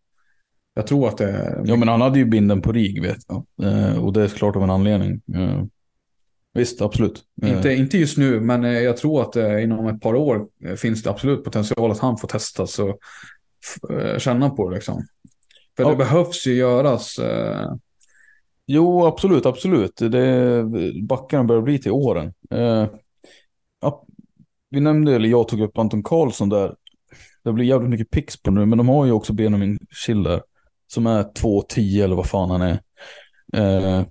Jag tror att det... Ja, men han hade ju binden på RIG, vet jag. Eh, och det är klart av en anledning. Eh, visst, absolut. Inte, inte just nu, men jag tror att inom ett par år finns det absolut potential att han får testas och känna på det. Liksom. För ja. det behövs ju göras. Jo, absolut, absolut. Det, backarna börjar bli till åren. Ja, vi nämnde, eller jag tog upp Anton Karlsson där. Det blir jävligt mycket pix på nu, men de har ju också Benjamin Schiller som är 2,10 eller vad fan han är. Eh,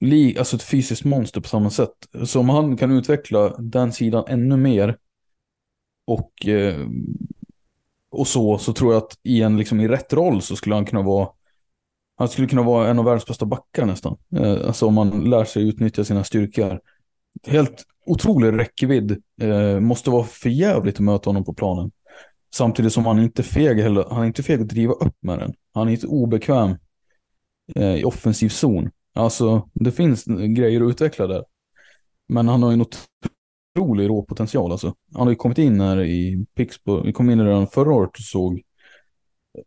li, alltså ett fysiskt monster på samma sätt. Så om han kan utveckla den sidan ännu mer och, eh, och så, så tror jag att i en liksom i rätt roll så skulle han kunna vara han skulle kunna vara en av världens bästa backar nästan. Eh, alltså om man lär sig utnyttja sina styrkor. Helt otrolig räckvidd. Eh, måste vara för jävligt att möta honom på planen. Samtidigt som han inte feg heller, han är inte feg att driva upp med den. Han är inte obekväm eh, i offensiv zon. Alltså, det finns grejer att utveckla där. Men han har ju en otrolig råpotential alltså. Han har ju kommit in här i Pixbo, vi kom in redan förra året och såg,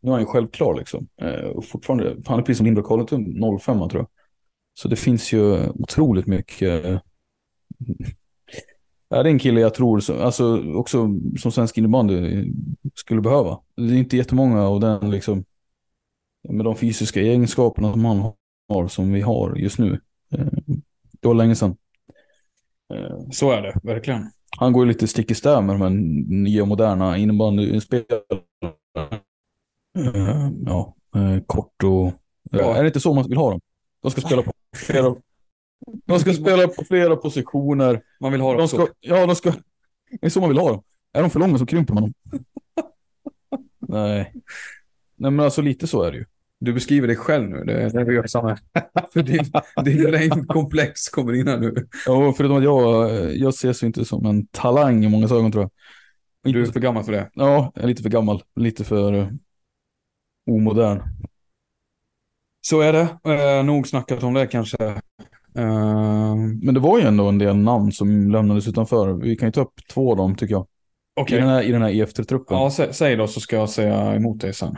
nu är han ju självklar liksom. Eh, och fortfarande, han är precis som Lindberg Karlsson, typ 05 tror jag. Så det finns ju otroligt mycket eh, Ja, det är en kille jag tror, alltså också som svensk innebandy skulle behöva. Det är inte jättemånga av den liksom, med de fysiska egenskaperna som han har, som vi har just nu. Eh, det var länge sedan. Eh, så är det, verkligen. Han går ju lite stick i stäv med de här nya moderna innebandyspelarna. Eh, ja, kort och... Ja. Är det inte så man vill ha dem? De ska spela på flera, de ska spela på flera positioner. Man vill ha dem de ska, så. Ja, de ska... Det är så man vill ha dem. Är de för långa så krymper man dem. Nej. Nej, men alltså lite så är det ju. Du beskriver dig själv nu. Det, det gör samma. För din, din längdkomplex kommer in här nu. Ja, förutom att jag, jag ses ju inte som en talang i många ögon tror jag. Du är för gammal för det? Ja, jag är lite för gammal. Lite för uh, omodern. Så är det. Uh, nog snackat om det kanske. Uh, Men det var ju ändå en del namn som lämnades utanför. Vi kan ju ta upp två av dem tycker jag. Okej. I den här, i den här EF-truppen. Ja, sä, säg då så ska jag säga emot dig sen.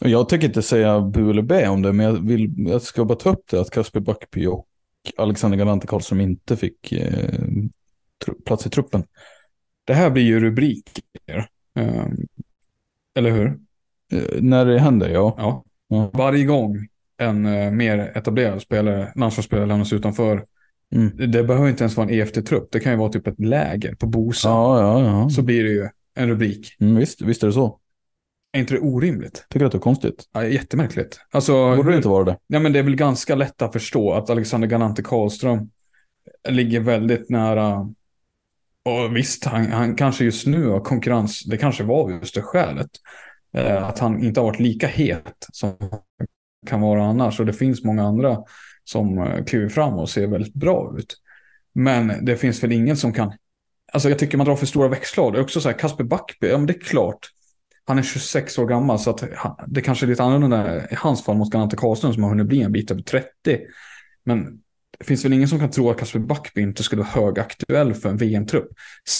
Jag tänker inte säga bu eller bä om det, men jag, vill, jag ska bara ta upp det att Kasper Backby och Alexander Galante Karlsson inte fick eh, plats i truppen. Det här blir ju rubriker. Ehm, eller hur? Eh, när det händer, ja. Ja. Ja. Varje gång en eh, mer etablerad spelare, landslagsspelare lämnas utanför. Mm. Det behöver inte ens vara en EFT-trupp. Det kan ju vara typ ett läger på Bosön. Ja, ja, ja. Så blir det ju en rubrik. Mm, visst, visst är det så. Är inte det orimligt? Tycker du att det är konstigt? Ja, jättemärkligt. Alltså, Borde det inte vara det? Ja, men det är väl ganska lätt att förstå att Alexander Galante Karlström ligger väldigt nära. Och visst, han, han kanske just nu har konkurrens. Det kanske var just det skälet. Eh, att han inte har varit lika het som kan vara annars. Och det finns många andra som eh, kliver fram och ser väldigt bra ut. Men det finns väl ingen som kan. Alltså jag tycker man drar för stora växlar. Det är också så här, Kasper Backby, ja men det är klart. Han är 26 år gammal så att han, det kanske är lite annorlunda i hans fall mot Galante Karlström som har hunnit bli en bit över 30. Men det finns väl ingen som kan tro att Kasper Backby inte skulle vara högaktuell för en VM-trupp.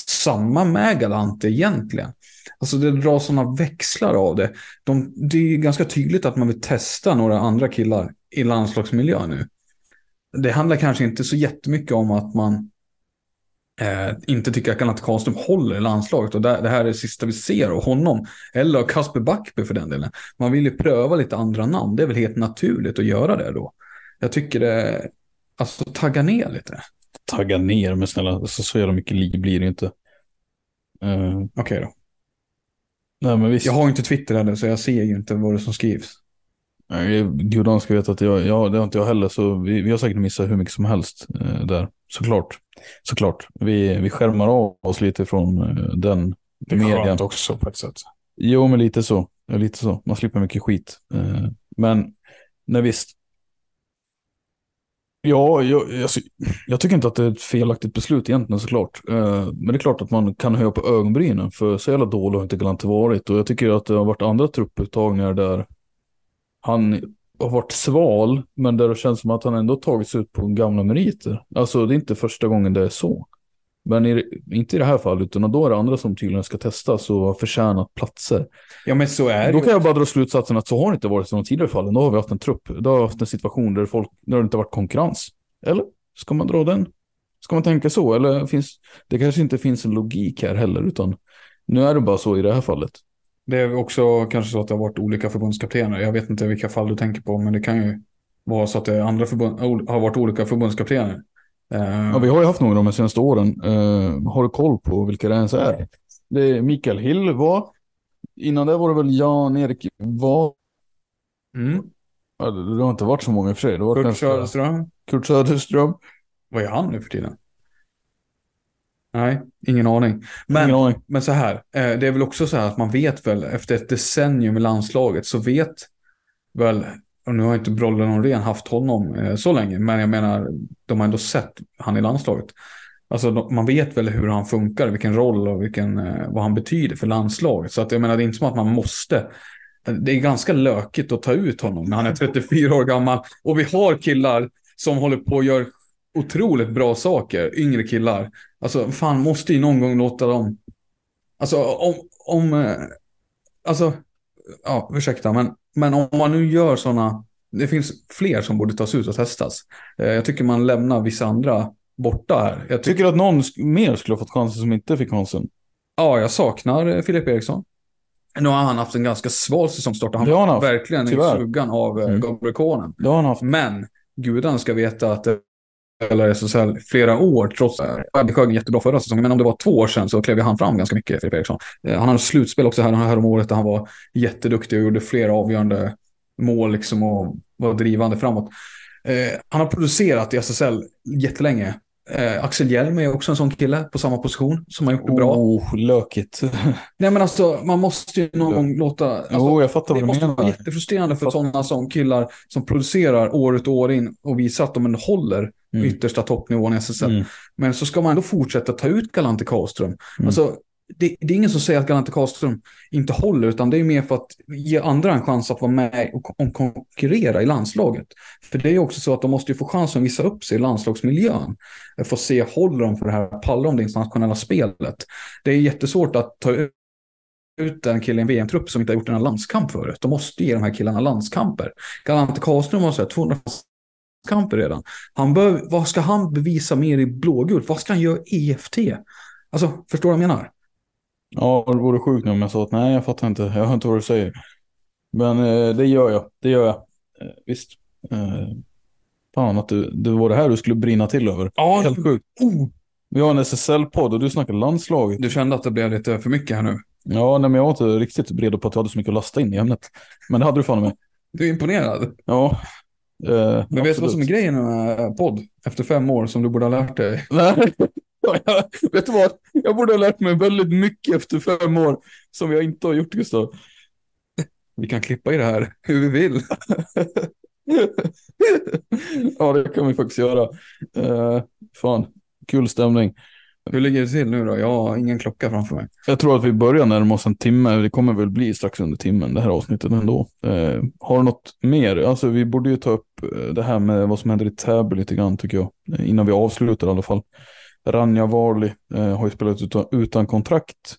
Samma med Galante egentligen. Alltså det drar sådana växlar av det. De, det är ganska tydligt att man vill testa några andra killar i landslagsmiljö nu. Det handlar kanske inte så jättemycket om att man eh, inte tycker att Galante Karlström håller i landslaget och det, det här är det sista vi ser av honom. Eller av Kasper Backby för den delen. Man vill ju pröva lite andra namn. Det är väl helt naturligt att göra det då. Jag tycker det, alltså tagga ner lite. Tagga ner, men snälla, så, så jävla mycket liv blir det inte. Eh, Okej då. nej, men visst. Jag har inte Twitter heller så jag ser ju inte vad det som skrivs. Gudarna ska veta att jag, ja, det har inte jag heller, så vi, vi har säkert missat hur mycket som helst eh, där. Såklart. Såklart. Vi, vi skärmar av oss lite från eh, den medien. också på ett sätt. Jo, men lite så. Ja, Lite så. Man slipper mycket skit. Eh, Men, nej visst. Ja, jag, alltså, jag tycker inte att det är ett felaktigt beslut egentligen såklart. Eh, Men det är klart att man kan höja på ögonbrynen för så jävla dålig har inte Galante varit. Och jag tycker att det har varit andra trupputtagningar där han har varit sval, men där det känns som att han ändå tagits ut på gamla meriter. Alltså det är inte första gången det är så. Men i, inte i det här fallet, utan då är det andra som tydligen ska testas och har förtjänat platser. Ja men så är Då det kan jag bara dra slutsatsen att så har det inte varit som de tidigare fallen. Då har vi haft en trupp, då har vi haft en situation där, folk, där det inte varit konkurrens. Eller? Ska man dra den? Ska man tänka så? Eller finns det kanske inte finns en logik här heller, utan nu är det bara så i det här fallet. Det är också kanske så att det har varit olika förbundskaptener. Jag vet inte vilka fall du tänker på, men det kan ju vara så att det andra förbund, har varit olika förbundskaptener. Eh, Ja, vi har ju haft några de senaste åren. Eh, har du koll på vilka det ens är? Det är Mikael Hill var. Innan det var det väl Jan-Erik var. mm. Ja, det, det har inte varit så många i och för sig. Det Kurt Söderström. Kurt Söderström. Vad är han nu för tiden? Nej, ingen aning. Men, Ingen aning. men så här, eh, det är väl också så här att man vet väl efter ett decennium i landslaget så vet väl, och nu har inte Brolle Norén haft honom eh, så länge, men jag menar, de har ändå sett han i landslaget. Alltså man vet väl hur han funkar, vilken roll och vilken, eh, vad han betyder för landslaget. Så att jag menar, det är inte som att man måste. Det är ganska lökigt att ta ut honom när han är 34 år gammal. Och vi har killar som håller på och gör otroligt bra saker, yngre killar. Alltså fan måste ju någon gång låta dem. Alltså om, om eh, alltså, ja ursäkta men, men om man nu gör sådana, det finns fler som borde tas ut och testas. Eh, Jag tycker man lämnar vissa andra borta här. Jag Jag tycker, att någon mer skulle ha fått chansen som inte fick chansen. ja jag saknar eh, Filip Eriksson. Nu har han haft en ganska sval säsongstart. Han var verkligen tyvärr. i skuggan av Mm. Gabriel Konen. Men gudarna ska veta att det eller SSL flera år trots att sjöng jättebra förra säsongen. Men om det var två år sedan så klev han fram ganska mycket, Filip Eriksson. Eh, han hade slutspel också här, här om året där han var jätteduktig och gjorde flera avgörande mål liksom och var drivande framåt. Eh, han har producerat i SSL jättelänge. Eh, Axel Hjelm är också en sån kille på samma position som har gjort det bra. Oh, lökigt. Nej men alltså man måste ju någon gång låta... Alltså, jo, jag fattar det vad du måste vara menar. jättefrustrerande för sådana som killar som producerar år ut och år in och visar att de ändå håller Mm. yttersta toppnivån i SSL. Mm. Men så ska man ändå fortsätta ta ut Galante Karlström. Mm. Alltså, det, det är ingen som säger att Galante Karlström inte håller, utan det är mer för att ge andra en chans att vara med och, konkurrera i landslaget. För det är ju också så att de måste ju få chansen att visa upp sig i landslagsmiljön. Få se, håller de för det här, pallar de det internationella spelet? Det är jättesvårt att ta ut en kille i en VM-trupp som inte har gjort en landskamp förut. De måste ge de här killarna landskamper. Galante Karlström har så här 200 landskamper redan. Han bör, vad ska han bevisa mer i blågult? Vad ska han göra i EFT? Alltså, förstår du vad jag menar? Ja, det vore sjukt nu om jag sa att nej, jag fattar inte. Jag hör inte vad du säger. Men eh, det gör jag. Det gör jag. Eh, visst. Eh, fan att du, det var det här du skulle brinna till över. Ja, Helt sjukt. Oh, Vi har en SSL-podd och du snackar landslaget. du kände att det blev lite för mycket här nu. Ja, nej, men jag var inte riktigt redo på att jag hade så mycket att lasta in i ämnet. Men det hade du fan med. Du är imponerad. Ja. Eh, Men vet du vad som är grejen med podd efter fem år som du borde ha lärt dig? Nej, jag, vet du vad? Jag borde ha lärt mig väldigt mycket efter fem år som jag inte har gjort, Gustav. Vi kan klippa i det här hur vi vill. ja, det kan vi faktiskt göra. Uh, fan, kul stämning. Hur ligger det till nu då? Jag har ingen klocka framför mig. Jag tror att vi börjar närma oss en timme. Det kommer väl bli strax under timmen det här avsnittet ändå. Eh, har du något mer? Alltså vi borde ju ta upp eh, det här med vad som händer i Täby lite grann tycker jag. Eh, Innan vi avslutar i alla fall. Ranja Varli eh, har ju spelat utan, utan kontrakt.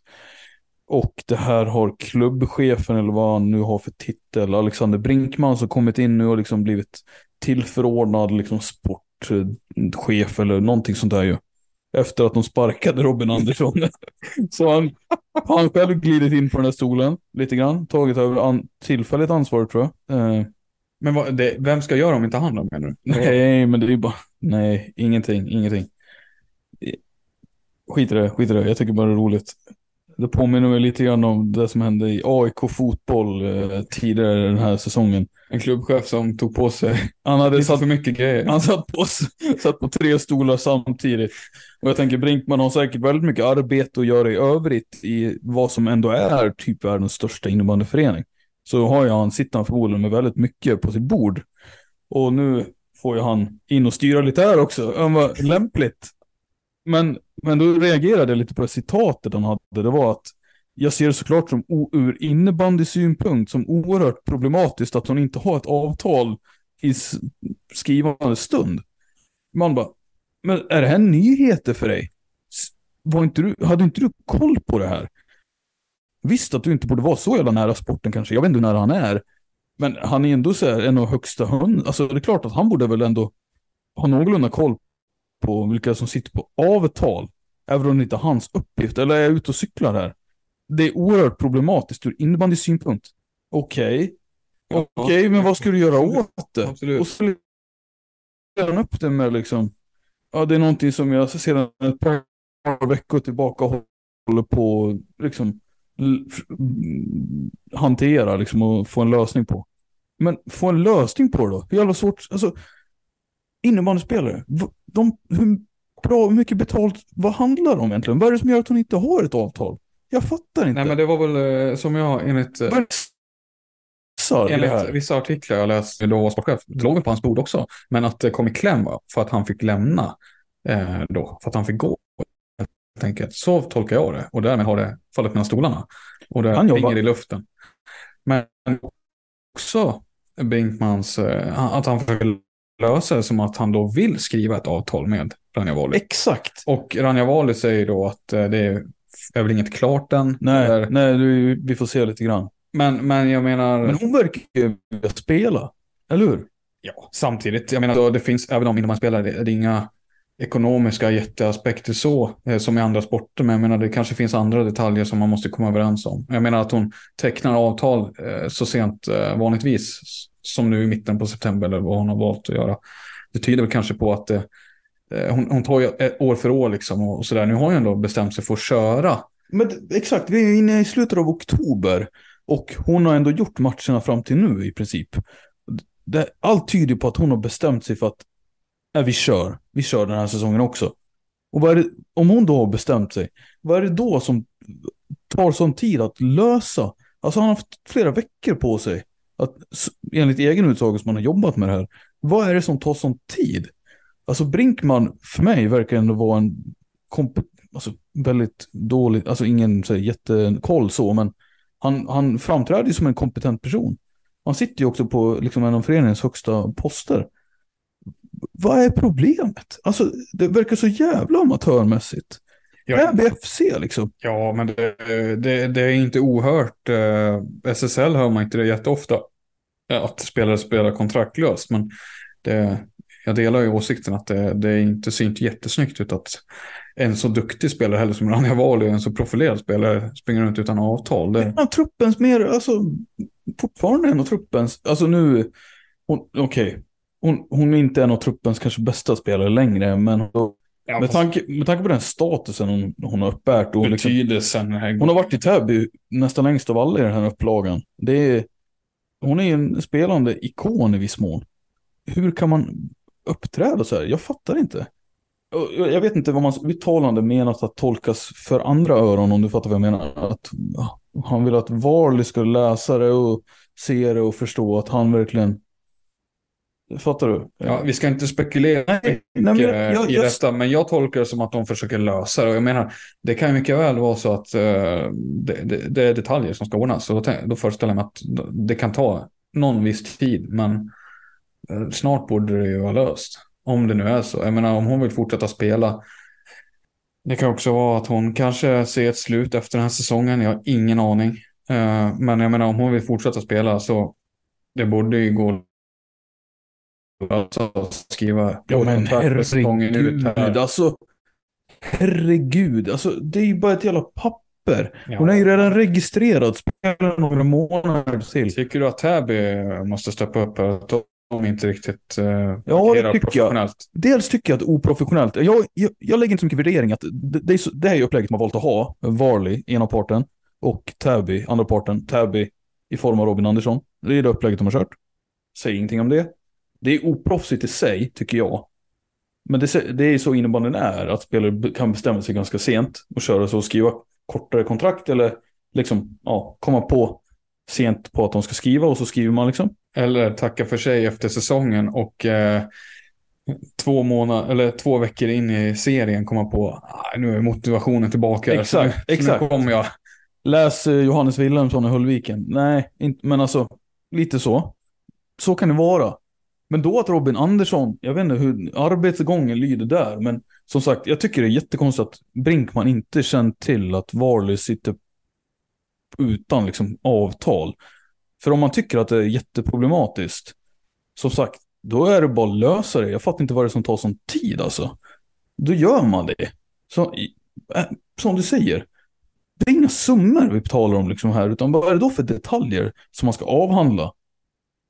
Och det här har klubbchefen eller vad han nu har för titel. Alexander Brinkman som kommit in nu och liksom blivit tillförordnad liksom sportchef eller någonting sånt där ju efter att de sparkade Robin Andersson. så han han själv glidit in på den här stolen lite grann, tagit över an tillfälligt ansvar tror jag. Eh, Men vad, det, vem ska göra om inte han då menar du? nej, men det är ju bara, nej, ingenting, ingenting. Skit i det, skit i det, jag tycker bara det är roligt. Det påminner mig lite grann om det som hände i AIK fotboll eh, tidigare den här säsongen. En klubbchef som tog på sig Han hade satt för mycket grejer. Han satt på, satt på tre stolar samtidigt. Och jag tänker Brinkman har säkert väldigt mycket arbete att göra i övrigt i vad som ändå är typ världens största innebandyförening. Så har ju han, sitter han förmodligen med väldigt mycket på sitt bord. Och nu får ju han in och styra lite här också. Han var lämpligt. Men, men då reagerade jag lite på det citatet han hade. Det var att jag ser det såklart som ur innebandysynpunkt som oerhört problematiskt att hon inte har ett avtal i skrivande stund. Man bara, men är det här nyheter för dig? Var inte du, hade inte du koll på det här? Visst att du inte borde vara så jävla nära sporten kanske, jag vet inte hur nära han är. Men han är ändå så här en av högsta hund, alltså det är klart att han borde väl ändå ha någorlunda koll på vilka som sitter på avtal. Även om det inte är hans uppgift, eller är jag ute och cyklar här? Det är oerhört problematiskt ur innebandysynpunkt. Okej. Okej, men vad ska du göra åt det? Absolut. Och så lägger han upp det med liksom, ja det är någonting som jag sedan ett par veckor tillbaka håller på liksom mm, hantera liksom och få en lösning på. Men få en lösning på det då? Hur jävla svårt, alltså innebandyspelare, de, hur bra, mycket betalt, vad handlar det om egentligen? Vad är det som gör att hon inte har ett avtal? Jag fattar inte. Nej men det var väl eh, som jag enligt, eh, enligt vissa artiklar jag läste då var sportchef, det låg på hans bord också, men att det kom i kläm för att han fick lämna eh, då, för att han fick gå. Helt enkelt. Så tolkar jag det och därmed har det fallit mellan stolarna. Och det Han hänger i luften. Men också Brinkmans, eh, att han försöker lösa det som att han då vill skriva ett avtal med Ranja Wali. Exakt. Och Ranja Wali säger då att eh, det är, väl inget klart än. Nej, Eller- nej du, vi får se lite grann. Men, men jag menar... Men hon verkar ju spela, eller hur? Ja, samtidigt, jag menar, då, det finns, även om man spelar, det det är inga ekonomiska jätteaspekter så, eh, som i andra sporter, men jag menar, det kanske finns andra detaljer som man måste komma överens om. Jag menar att hon tecknar avtal eh, så sent eh, vanligtvis, som nu i mitten på september, eller vad hon har valt att göra. Det tyder väl kanske på att eh, eh hon, hon tar ju eh, år för år liksom och, och sådär. Nu har hon ju ändå bestämt sig för att köra. Men exakt, vi är inne i slutet av oktober. Och hon har ändå gjort matcherna fram till nu i princip. Det, allt tyder på att hon har bestämt sig för att Nej, vi kör. Vi kör den här säsongen också. Och vad är det, om hon då har bestämt sig, vad är det då som tar sån tid att lösa? Alltså han har haft flera veckor på sig. Att, enligt egen utsago som han har jobbat med det här. Vad är det som tar sån tid? Alltså Brinkman, för mig, verkar ändå vara en komp... alltså, väldigt dålig, alltså ingen så här, jättekoll så, men han, han framträder ju som en kompetent person. Han sitter ju också på liksom, en av föreningens högsta poster. Vad är problemet? Alltså, det verkar så jävla amatörmässigt. Ja. Täby FC liksom. Ja, men det, det, det är inte ohört. Eh, SSL hör man inte det jätteofta. Att spelare spelar kontraktlöst. Men det, jag delar ju åsikten att det, det inte ser inte jättesnyggt ut att en så duktig spelare heller som Rania och en så profilerad spelare springer runt utan avtal. Det, av truppens mer, alltså fortfarande en av truppens, alltså nu, okej, hon, hon är inte en av truppens kanske bästa spelare längre, men då, ja, med, tanke, med tanke på den statusen hon, hon har uppbärt och liksom, betydelsen. här- hon har varit i Täby nästan längst av alla i den här upplagan. Det är, hon är ju en spelande ikon i viss mån. Hur kan man uppträda så här? Jag fattar inte. Jag vet inte vad man uttalande menas att tolkas för andra öron om du fattar vad jag menar. Att han vill att Varley ska läsa det och se det och förstå att han verkligen... Fattar du? Ja, vi ska inte spekulera Nej, men jag- jag- i detta, men jag tolkar det som att de försöker lösa det. Och jag menar, det kan ju mycket väl vara så att eh, det, det, det är detaljer som ska ordnas. Och då, då föreställer jag mig att det kan ta någon viss tid, men eh, snart borde det ju vara löst. Om det nu är så. Jag menar, om hon vill fortsätta spela. Det kan också vara att hon kanske ser ett slut efter den här säsongen. Jag har ingen aning. Eh, men jag menar, om hon vill fortsätta spela så det borde ju gå att skriva Ja men säsongen ut herregud, alltså. Herregud, alltså det är ju bara ett jävla papper. Ja. Hon är ju redan registrerad, spelar några månader till. Tycker du att Täby måste steppa upp? Att de inte riktigt uh, Ja, det tycker jag. Dels tycker jag att oprofessionellt, jag, jag, jag lägger inte så mycket värdering att det, det, är så, det här är upplägget man valt att ha. Varley, ena parten, och Täby, andra parten. Täby i form av Robin Andersson. Det är det upplägget de har kört. Säg ingenting om det. Det är oproffsigt i sig, tycker jag. Men det, det är så innebandyn är, att spelare kan bestämma sig ganska sent och köra så och skriva kortare kontrakt eller liksom, ja, komma på sent på att de ska skriva och så skriver man liksom. Eller tacka för sig efter säsongen och eh, två, månader, eller två veckor in i serien komma på ah, nu är motivationen tillbaka. Exakt, nu, exakt. Nu kommer jag. Läs eh, Johannes Wilhelmsson i Höllviken. Nej, inte, men alltså lite så. Så kan det vara. Men då att Robin Andersson, jag vet inte hur arbetsgången lyder där, men som sagt, jag tycker det är jättekonstigt att Brinkman inte känt till att Varley sitter utan liksom avtal. För om man tycker att det är jätteproblematiskt, som sagt, då är det bara att lösa det. Jag fattar inte vad det är som tar sån tid alltså. Då gör man det. Så, äh, som du säger, det är inga summor vi talar om liksom här, utan vad är det då för detaljer som man ska avhandla?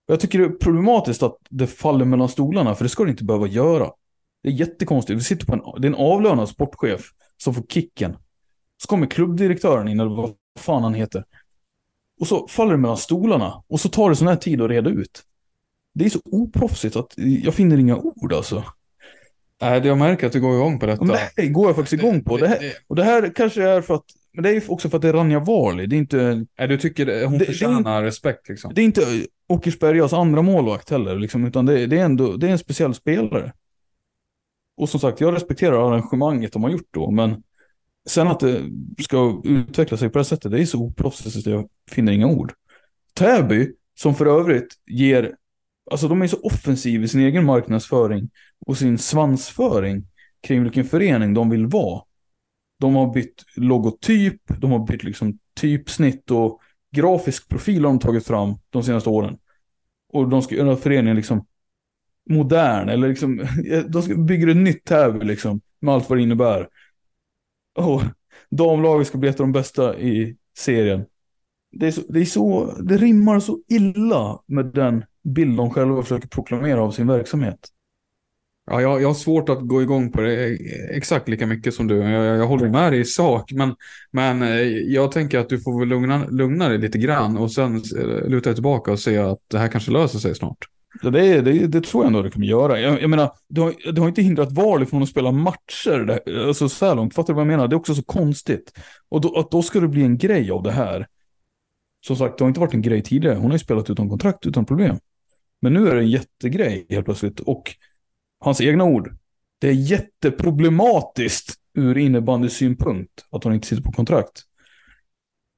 Jag tycker det är problematiskt att det faller mellan stolarna, för det ska det inte behöva göra. Det är jättekonstigt. Vi sitter på en, det är en avlönad sportchef som får kicken. Så kommer klubbdirektören in, eller vad fan han heter. Och så faller det mellan stolarna. Och så tar det sån här tid att reda ut. Det är så oproffsigt att jag finner inga ord alltså. Nej, jag märker att du går igång på detta. Men det här går jag faktiskt igång på. Det här, och det här kanske är för att, men det är ju också för att det är Ranja Varley. Det är inte, Nej, du tycker hon Det- det är förtjänar respekt liksom? det är inte Åkersbergas andra målvakt heller, liksom, utan det, det är ändå, det är en speciell spelare. Och som sagt, jag respekterar arrangemanget de har gjort då, men sen att det ska utveckla sig på det här sättet, det är så oproffsigt att jag finner inga ord. Täby, som för övrigt ger, alltså de är så offensiva i sin egen marknadsföring och sin svansföring kring vilken förening de vill vara. De har bytt logotyp, de har bytt liksom typsnitt och grafisk profil har de tagit fram de senaste åren. Och de ska göra föreningen liksom modern, eller liksom, de ska bygga ett nytt Täby liksom, med allt vad det innebär. Och damlaget ska bli ett av de bästa i serien. Det är, så, det är så, det rimmar så illa med den bild de själva försöker proklamera av sin verksamhet. Ja, jag, jag har svårt att gå igång på det exakt lika mycket som du. Jag, jag håller med dig i sak, men, men eh, jag tänker att du får väl lugna, lugna dig lite grann och sen eh, luta dig tillbaka och se att det här kanske löser sig snart. Det, det, det tror jag ändå det kommer göra. Jag, jag menar, det har, det har inte hindrat Varley från att spela matcher, där, alltså så här långt. Fattar du vad jag menar? Det är också så konstigt. Och då, att då ska det bli en grej av det här. Som sagt, det har inte varit en grej tidigare. Hon har ju spelat utan kontrakt, utan problem. Men nu är det en jättegrej helt plötsligt. Och hans egna ord. Det är jätteproblematiskt. ur innebandysynpunkt att hon inte sitter på kontrakt.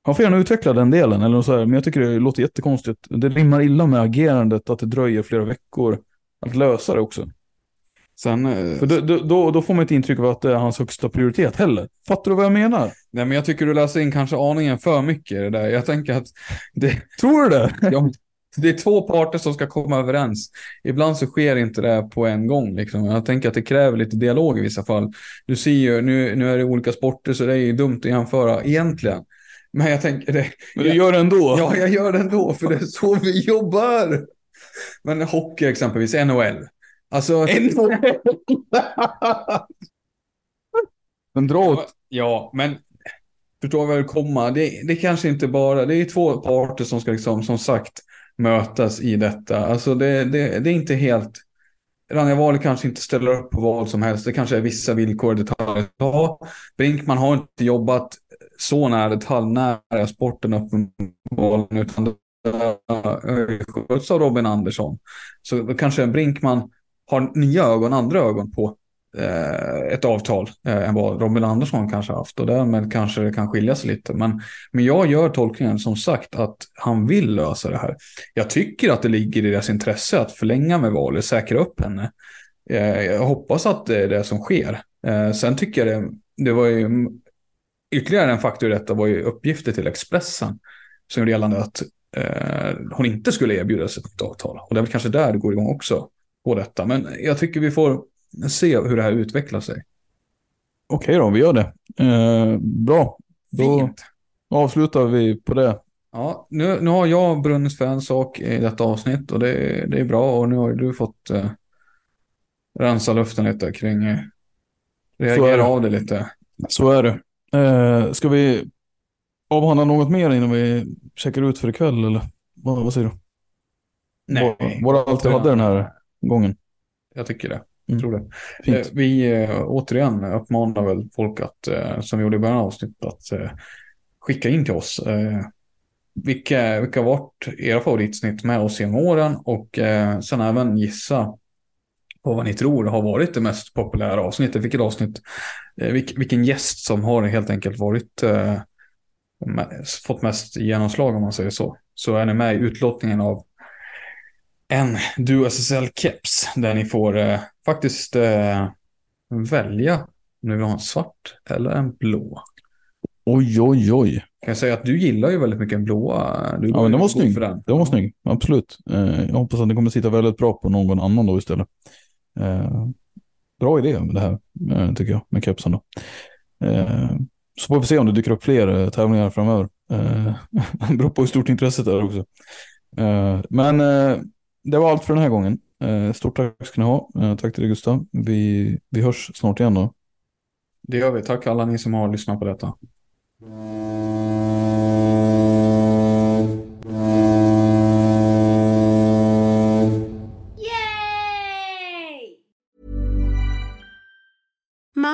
Han får gärna utveckla den delen, eller så här, men jag tycker det låter jättekonstigt. Det rimmar illa med agerandet att det dröjer flera veckor att lösa det också. Sen, eh, För då, då, då, då får man ett intryck av att det är hans högsta prioritet heller. Fattar du vad jag menar? nej, men jag tycker du läser in kanske aningen för mycket i det där. Jag tänker att det, Tror du det? ja, det är två parter som ska komma överens. Ibland så sker inte det på en gång. Liksom. Jag tänker att det kräver lite dialog i vissa fall. Du ser ju, nu, nu är det olika sporter så det är ju dumt att jämföra egentligen. Men jag tänker det. Men du gör det ändå? Ja, jag gör det ändå, för det är så vi jobbar. Men hockey exempelvis, NHL. Alltså, Men dra åt... ja, men förstår vad jag vill komma. Det, det kanske inte bara, det är två parter som ska liksom, som sagt, mötas i detta. Alltså det, det, det är inte helt, Rania Wahl kanske inte ställer upp på vad som helst. Det kanske är vissa villkor i detalj. Ja, Brinkman har inte jobbat så nära detaljnära sporten uppenbarligen, utan det har skötts av Robin Andersson. Så då kanske Brinkman har nya ögon, andra ögon på Eh, ett avtal eh, än vad Robin Andersson kanske haft och därmed kanske det kan skilja sig lite. Men, men jag gör tolkningen som sagt att han vill lösa det här. Jag tycker att det ligger i deras intresse att förlänga med valet, säkra upp henne. Eh, jag hoppas att det är det som sker. Eh, sen tycker jag det, det var ju ytterligare en faktor i detta var ju uppgifter till Expressen som gjorde gällande att eh, hon inte skulle erbjudas ett avtal. Och det är väl kanske där det går igång också på detta. Men jag tycker vi får se hur det här utvecklar sig. Okej då, vi gör det. Eh, bra, då Fint. avslutar vi på det. Ja, nu, nu har jag brunnit för en sak i detta avsnitt och det, det är bra och nu har du fått eh, rensa luften lite kring, eh, reagera av det lite. Så är det. Eh, ska vi avhandla något mer innan vi checkar ut för ikväll eller vad, vad säger du? Var, var allt vi hade den här gången? Jag tycker det. Mm. Tror det. Eh, Fint. Vi eh, återigen uppmanar väl folk att, eh, som vi gjorde i början av avsnittet, att eh, skicka in till oss. Eh, vilka, vilka har varit era favoritsnitt med oss genom åren och eh, sen även gissa på vad ni tror har varit det mest populära avsnittet. Vilket avsnitt, eh, vilk, vilken gäst som har helt enkelt varit eh, fått mest genomslag om man säger så. Så är ni med i utlottningen av en Duo SSL-keps där ni får eh, faktiskt eh, välja om ni vill ha en svart eller en blå. Oj, oj, oj. Kan jag säga att du gillar ju väldigt mycket en blåa. Du Ja, men den var snygg. för den. Den var snygg, absolut. Eh, jag hoppas att den kommer sitta väldigt bra på någon annan då istället. Eh, bra idé med det här, eh, tycker jag, med kepsen då. Eh, så får vi se om det dyker upp fler eh, tävlingar framöver. Eh, det beror på hur stort intresset är också. Eh, men det var allt för den här gången. Eh, stort tack ska ni ha. Eh, tack till dig Gustav. Vi, vi hörs snart igen då. Det gör vi. Tack alla ni som har lyssnat på detta.